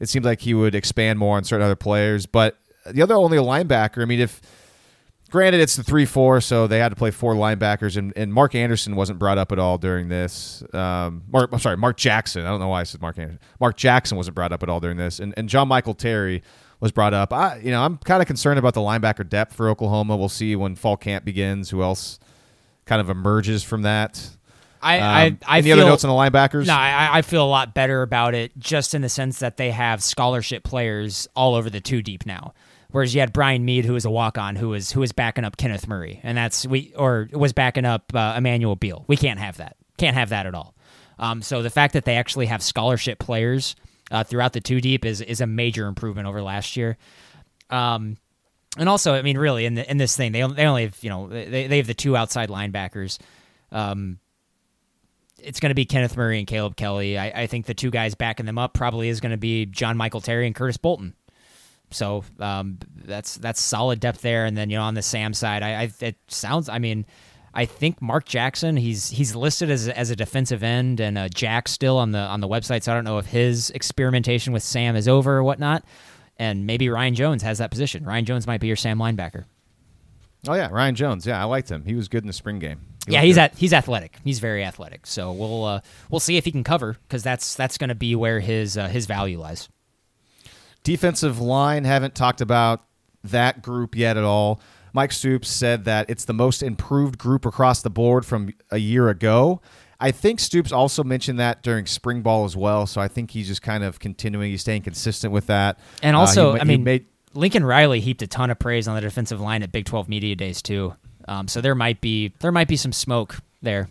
it seems like he would expand more on certain other players. But the other only linebacker. I mean, if granted it's the three four, so they had to play four linebackers, and, and Mark Anderson wasn't brought up at all during this. Um, Mark, I'm sorry, Mark Jackson. I don't know why I said Mark Anderson. Mark Jackson wasn't brought up at all during this, and and John Michael Terry was brought up. I you know I'm kind of concerned about the linebacker depth for Oklahoma. We'll see when fall camp begins who else kind of emerges from that. I, Um, I, I any feel, other notes on the linebackers? No, I, I feel a lot better about it just in the sense that they have scholarship players all over the two deep now. Whereas you had Brian Mead, who was a walk on, who was who was backing up Kenneth Murray, and that's we or was backing up uh, Emmanuel Beal. We can't have that. Can't have that at all. Um, so the fact that they actually have scholarship players uh, throughout the two deep is is a major improvement over last year. Um, and also, I mean, really, in the, in this thing, they they only have you know they they have the two outside linebackers. Um, it's going to be Kenneth Murray and Caleb Kelly. I, I think the two guys backing them up probably is going to be John Michael Terry and Curtis Bolton. So um, that's that's solid depth there. And then you know on the Sam side, I, I it sounds. I mean, I think Mark Jackson. He's he's listed as as a defensive end and uh, Jack still on the on the website. So I don't know if his experimentation with Sam is over or whatnot. And maybe Ryan Jones has that position. Ryan Jones might be your Sam linebacker. Oh yeah, Ryan Jones. Yeah, I liked him. He was good in the spring game. He yeah, he's good. at he's athletic. He's very athletic. So we'll uh, we'll see if he can cover because that's that's going to be where his uh, his value lies. Defensive line, haven't talked about that group yet at all. Mike Stoops said that it's the most improved group across the board from a year ago. I think Stoops also mentioned that during spring ball as well. So I think he's just kind of continuing, he's staying consistent with that. And Uh, also, he- I he mean, made, Lincoln Riley heaped a ton of praise on the defensive line at Big Twelve Media Days too. Um, so there might be there might be some smoke there.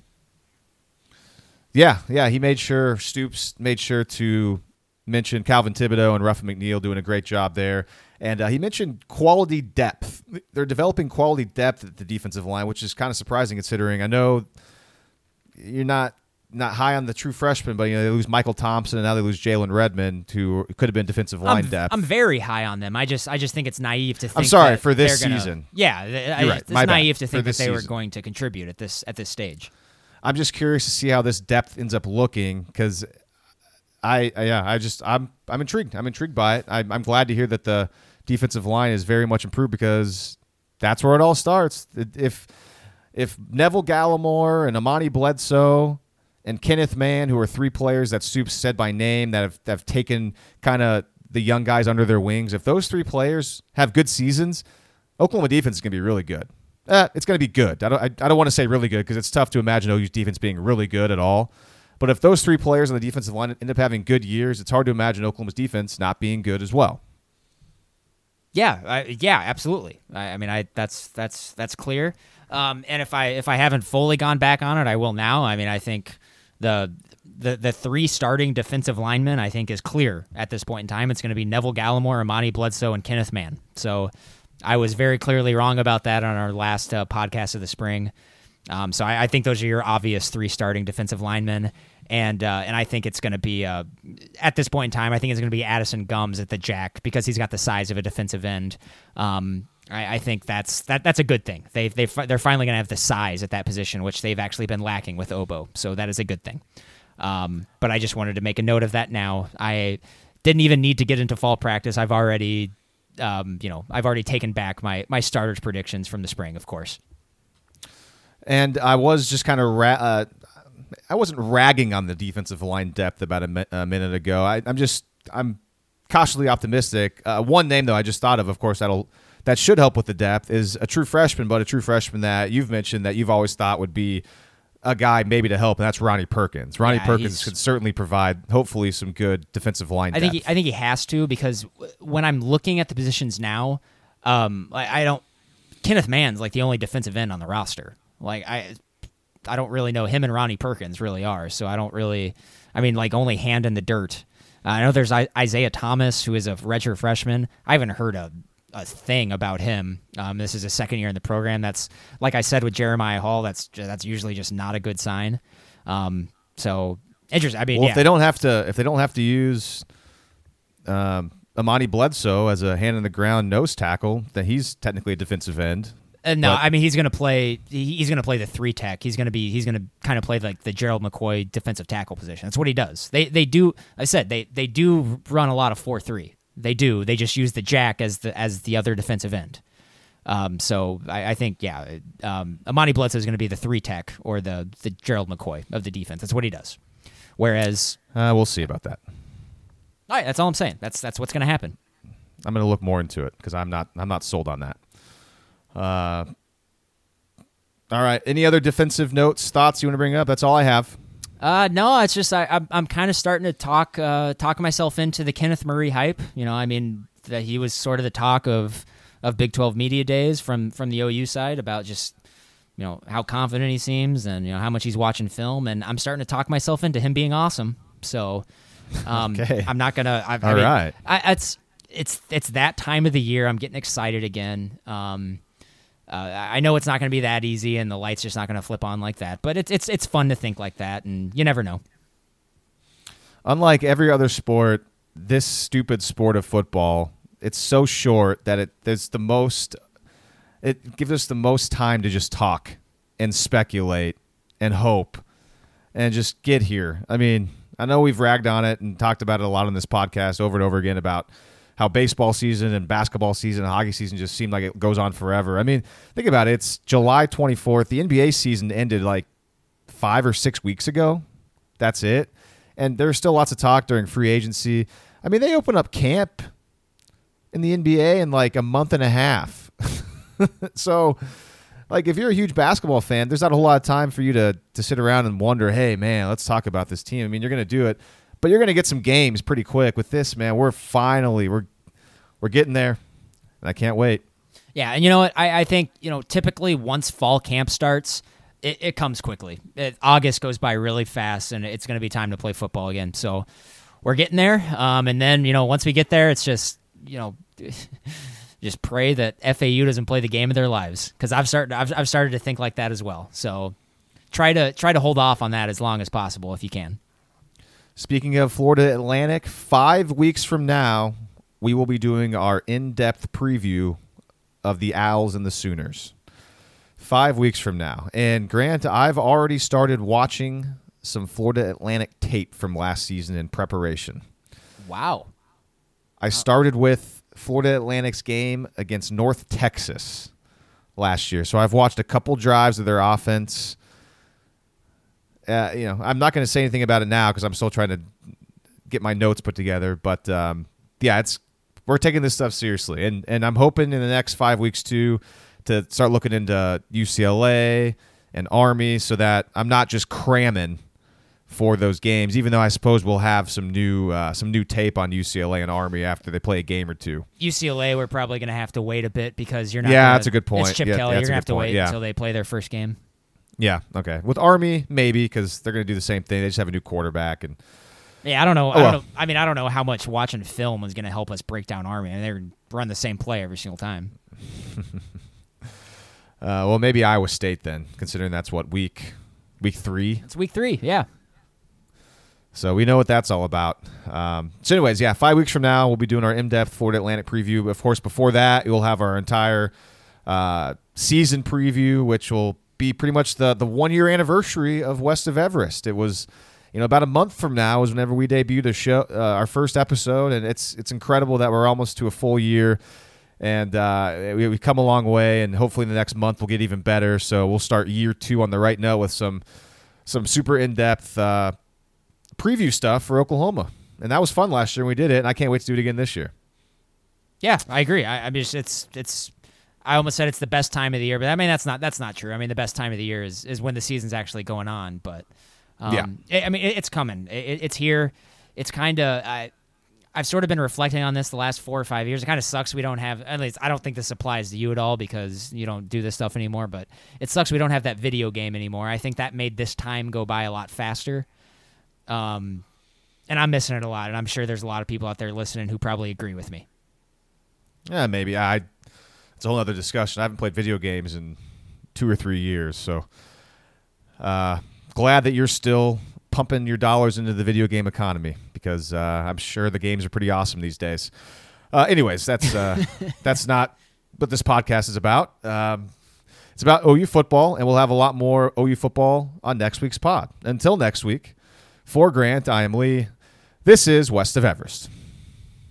yeah, yeah, he made sure Stoops made sure to mention Calvin Thibodeaux and Ruffin McNeill doing a great job there. And uh, he mentioned quality depth. They're developing quality depth at the defensive line, which is kind of surprising considering I know you're not not high on the true freshman, but you know they lose Michael Thompson and now they lose Jalen Redmond, who could have been defensive line I'm, depth. I'm very high on them. I just I just think it's naive to think. I'm sorry, that for this gonna- season. Yeah, I- right. It's My bad. naive to think that they were going to contribute at this at this stage. I'm just curious to see how this depth ends up looking because I, I- yeah I just I'm I'm intrigued. I'm intrigued by it. I'm, I'm glad to hear that the defensive line is very much improved because that's where it all starts. If if Neville Gallimore and Amani Bledsoe and Kenneth Mann, who are three players that Stoops said by name that have, have taken kind of the young guys under their wings, if those three players have good seasons, Oklahoma defense is going to be really good. Uh, it's going to be good. I don't, I, I don't want to say really good because it's tough to imagine OU's defense being really good at all. But if those three players on the defensive line end up having good years, it's hard to imagine Oklahoma's defense not being good as well. Yeah, I, yeah, absolutely. I, I mean, I that's that's that's clear. Um, and if I if I haven't fully gone back on it, I will now. I mean, I think the the the three starting defensive linemen I think is clear at this point in time. It's going to be Neville Gallimore, Amani Bledsoe, and Kenneth Mann. So I was very clearly wrong about that on our last uh, podcast of the spring. Um, so I, I think those are your obvious three starting defensive linemen, and uh, and I think it's going to be uh, at this point in time. I think it's going to be Addison Gumbs at the jack because he's got the size of a defensive end. Um, I, I think that's that that's a good thing. They they they're finally going to have the size at that position, which they've actually been lacking with Obo. So that is a good thing. Um, but I just wanted to make a note of that. Now I didn't even need to get into fall practice. I've already, um, you know, I've already taken back my my starters predictions from the spring, of course. And I was just kind of ra- uh, I wasn't ragging on the defensive line depth about a, mi- a minute ago. I, I'm just I'm cautiously optimistic. Uh, one name though I just thought of, of course, that'll that should help with the depth is a true freshman, but a true freshman that you've mentioned that you've always thought would be a guy maybe to help, and that's Ronnie Perkins. Ronnie Yeah, Perkins could certainly provide, hopefully, some good defensive line. I think he, depth. I think he has to because w- when I'm looking at the positions now, um, I, I don't. Kenneth Mann's like the only defensive end on the roster. Like I, I don't really know him and Ronnie Perkins really are. So I don't really. I mean, like only hand in the dirt. Uh, I know there's I- Isaiah Thomas who is a redshirt freshman. I haven't heard a a thing about him. Um, this is his second year in the program. That's like I said with Jeremiah Hall. That's that's usually just not a good sign. Um, so interesting. I mean, well, yeah. if they don't have to, if they don't have to use um, Amani Bledsoe as a hand in the ground nose tackle, then he's technically a defensive end. Uh, no, But- I mean he's going to play. He's going to play the three tech. He's going to be. He's going to kind of play like the Gerald McCoy defensive tackle position. That's what he does. They they do. I said they they do run a lot of four three. They do. They just use the jack as the as the other defensive end. Um, so I, I think yeah, um, Amani Bledsoe is going to be the three tech or the the Gerald McCoy of the defense. That's what he does. Whereas, Uh, we'll see about that. all right, that's all I'm saying. That's that's what's going to happen. I'm going to look more into it because I'm not I'm not sold on that. Uh, all right. Any other defensive notes, thoughts you want to bring up? That's all I have. Uh, no, it's just I, I'm I'm kind of starting to talk uh, talk myself into the Kenneth Murray hype. You know, I mean that he was sort of the talk of of Big 12 media days from from the OU side about just you know how confident he seems and you know how much he's watching film, and I'm starting to talk myself into him being awesome. So, um, (laughs) Okay. I'm not gonna. I, I All mean, right. I, it's it's it's that time of the year. I'm getting excited again. Um, uh, I know it's not going to be that easy, and the lights just not going to flip on like that. But it's it's it's fun to think like that, and you never know. Unlike every other sport, this stupid sport of football, it's so short that it there's the most it gives us the most time to just talk and speculate and hope and just get here. I mean, I know we've ragged on it and talked about it a lot on this podcast over and over again about how baseball season and basketball season and hockey season just seem like it goes on forever. I mean, think about it. It's July 24th. The NBA season ended like five or six weeks ago. That's it. And there's still lots of talk during free agency. I mean, they open up camp in the NBA in like a month and a half. (laughs) so, like, if you're a huge basketball fan, there's not a whole lot of time for you to to sit around and wonder, hey, man, let's talk about this team. I mean, you're going to do it, but you're going to get some games pretty quick with this, man. We're finally we're we're getting there, and I can't wait. Yeah, and you know what? I, I think you know typically once fall camp starts, it, it comes quickly. It, August goes by really fast, and it's going to be time to play football again. So we're getting there. Um, and then you know once we get there, it's just you know. (laughs) Just pray that FAU doesn't play the game of their lives because I've started I've, I've started to think like that as well. So try to try to hold off on that as long as possible if you can. Speaking of Florida Atlantic, five weeks from now, we will be doing our in depth preview of the Owls and the Sooners. Five weeks from now. And Grant, I've already started watching some Florida Atlantic tape from last season in preparation. Wow. I started with Florida Atlantic's game against North Texas last year. So I've watched a couple drives of their offense. Uh, you know, I'm not going to say anything about it now because I'm still trying to get my notes put together. But um, yeah, it's we're taking this stuff seriously, and and I'm hoping in the next five weeks too to start looking into UCLA and Army, so that I'm not just cramming for those games. Even though I suppose we'll have some new uh, some new tape on UCLA and Army after they play a game or two. UCLA, we're probably going to have to wait a bit because you're not. Yeah, gonna- that's a good point. It's Chip Yeah, Kelly. You're going to have to point, wait yeah. until they play their first game. Yeah, okay. With Army, maybe because they're going to do the same thing. They just have a new quarterback, and Yeah, I don't know. Oh, I, don't well. know I mean, I don't know how much watching film is going to help us break down Army. and they're run the same play every single time. (laughs) uh, well, maybe Iowa State then, considering that's what week week three. It's week three. Yeah. So we know what that's all about. Um, so, anyways, yeah, five weeks from now, we'll be doing our in-depth Florida Atlantic preview. Of course, before that, we'll have our entire uh, season preview, which will be pretty much the the one year anniversary of West of Everest. It was, you know, about a month from now is whenever we debuted a show, uh, our first episode, and it's it's incredible that we're almost to a full year. And uh, we, we've come a long way, and hopefully the next month we'll get even better. So we'll start year two on the right note with some some super in depth uh, preview stuff for Oklahoma. And that was fun last year when we did it, and I can't wait to do it again this year. Yeah, I agree. I, I mean, it's it's. I almost said it's the best time of the year, but I mean that's not that's not true. I mean the best time of the year is, is when the season's actually going on. But um, Yeah. I I mean it, it's coming. It, it's here. It's kind of I. I've sort of been reflecting on this the last four or five years. It kind of sucks we don't have. At least I don't think this applies to you at all because you don't do this stuff anymore. But it sucks we don't have that video game anymore. I think that made this time go by a lot faster. Um, and I'm missing it a lot. And I'm sure there's a lot of people out there listening who probably agree with me. Yeah, maybe. I. It's a whole other discussion. I haven't played video games in two or three years, so uh, glad that you're still pumping your dollars into the video game economy because uh, I'm sure the games are pretty awesome these days. Uh, anyways, that's uh, (laughs) that's not what this podcast is about. Um, It's about OU football, and we'll have a lot more OU football on next week's pod. Until next week, for Grant, I am Lee. This is West of Everest.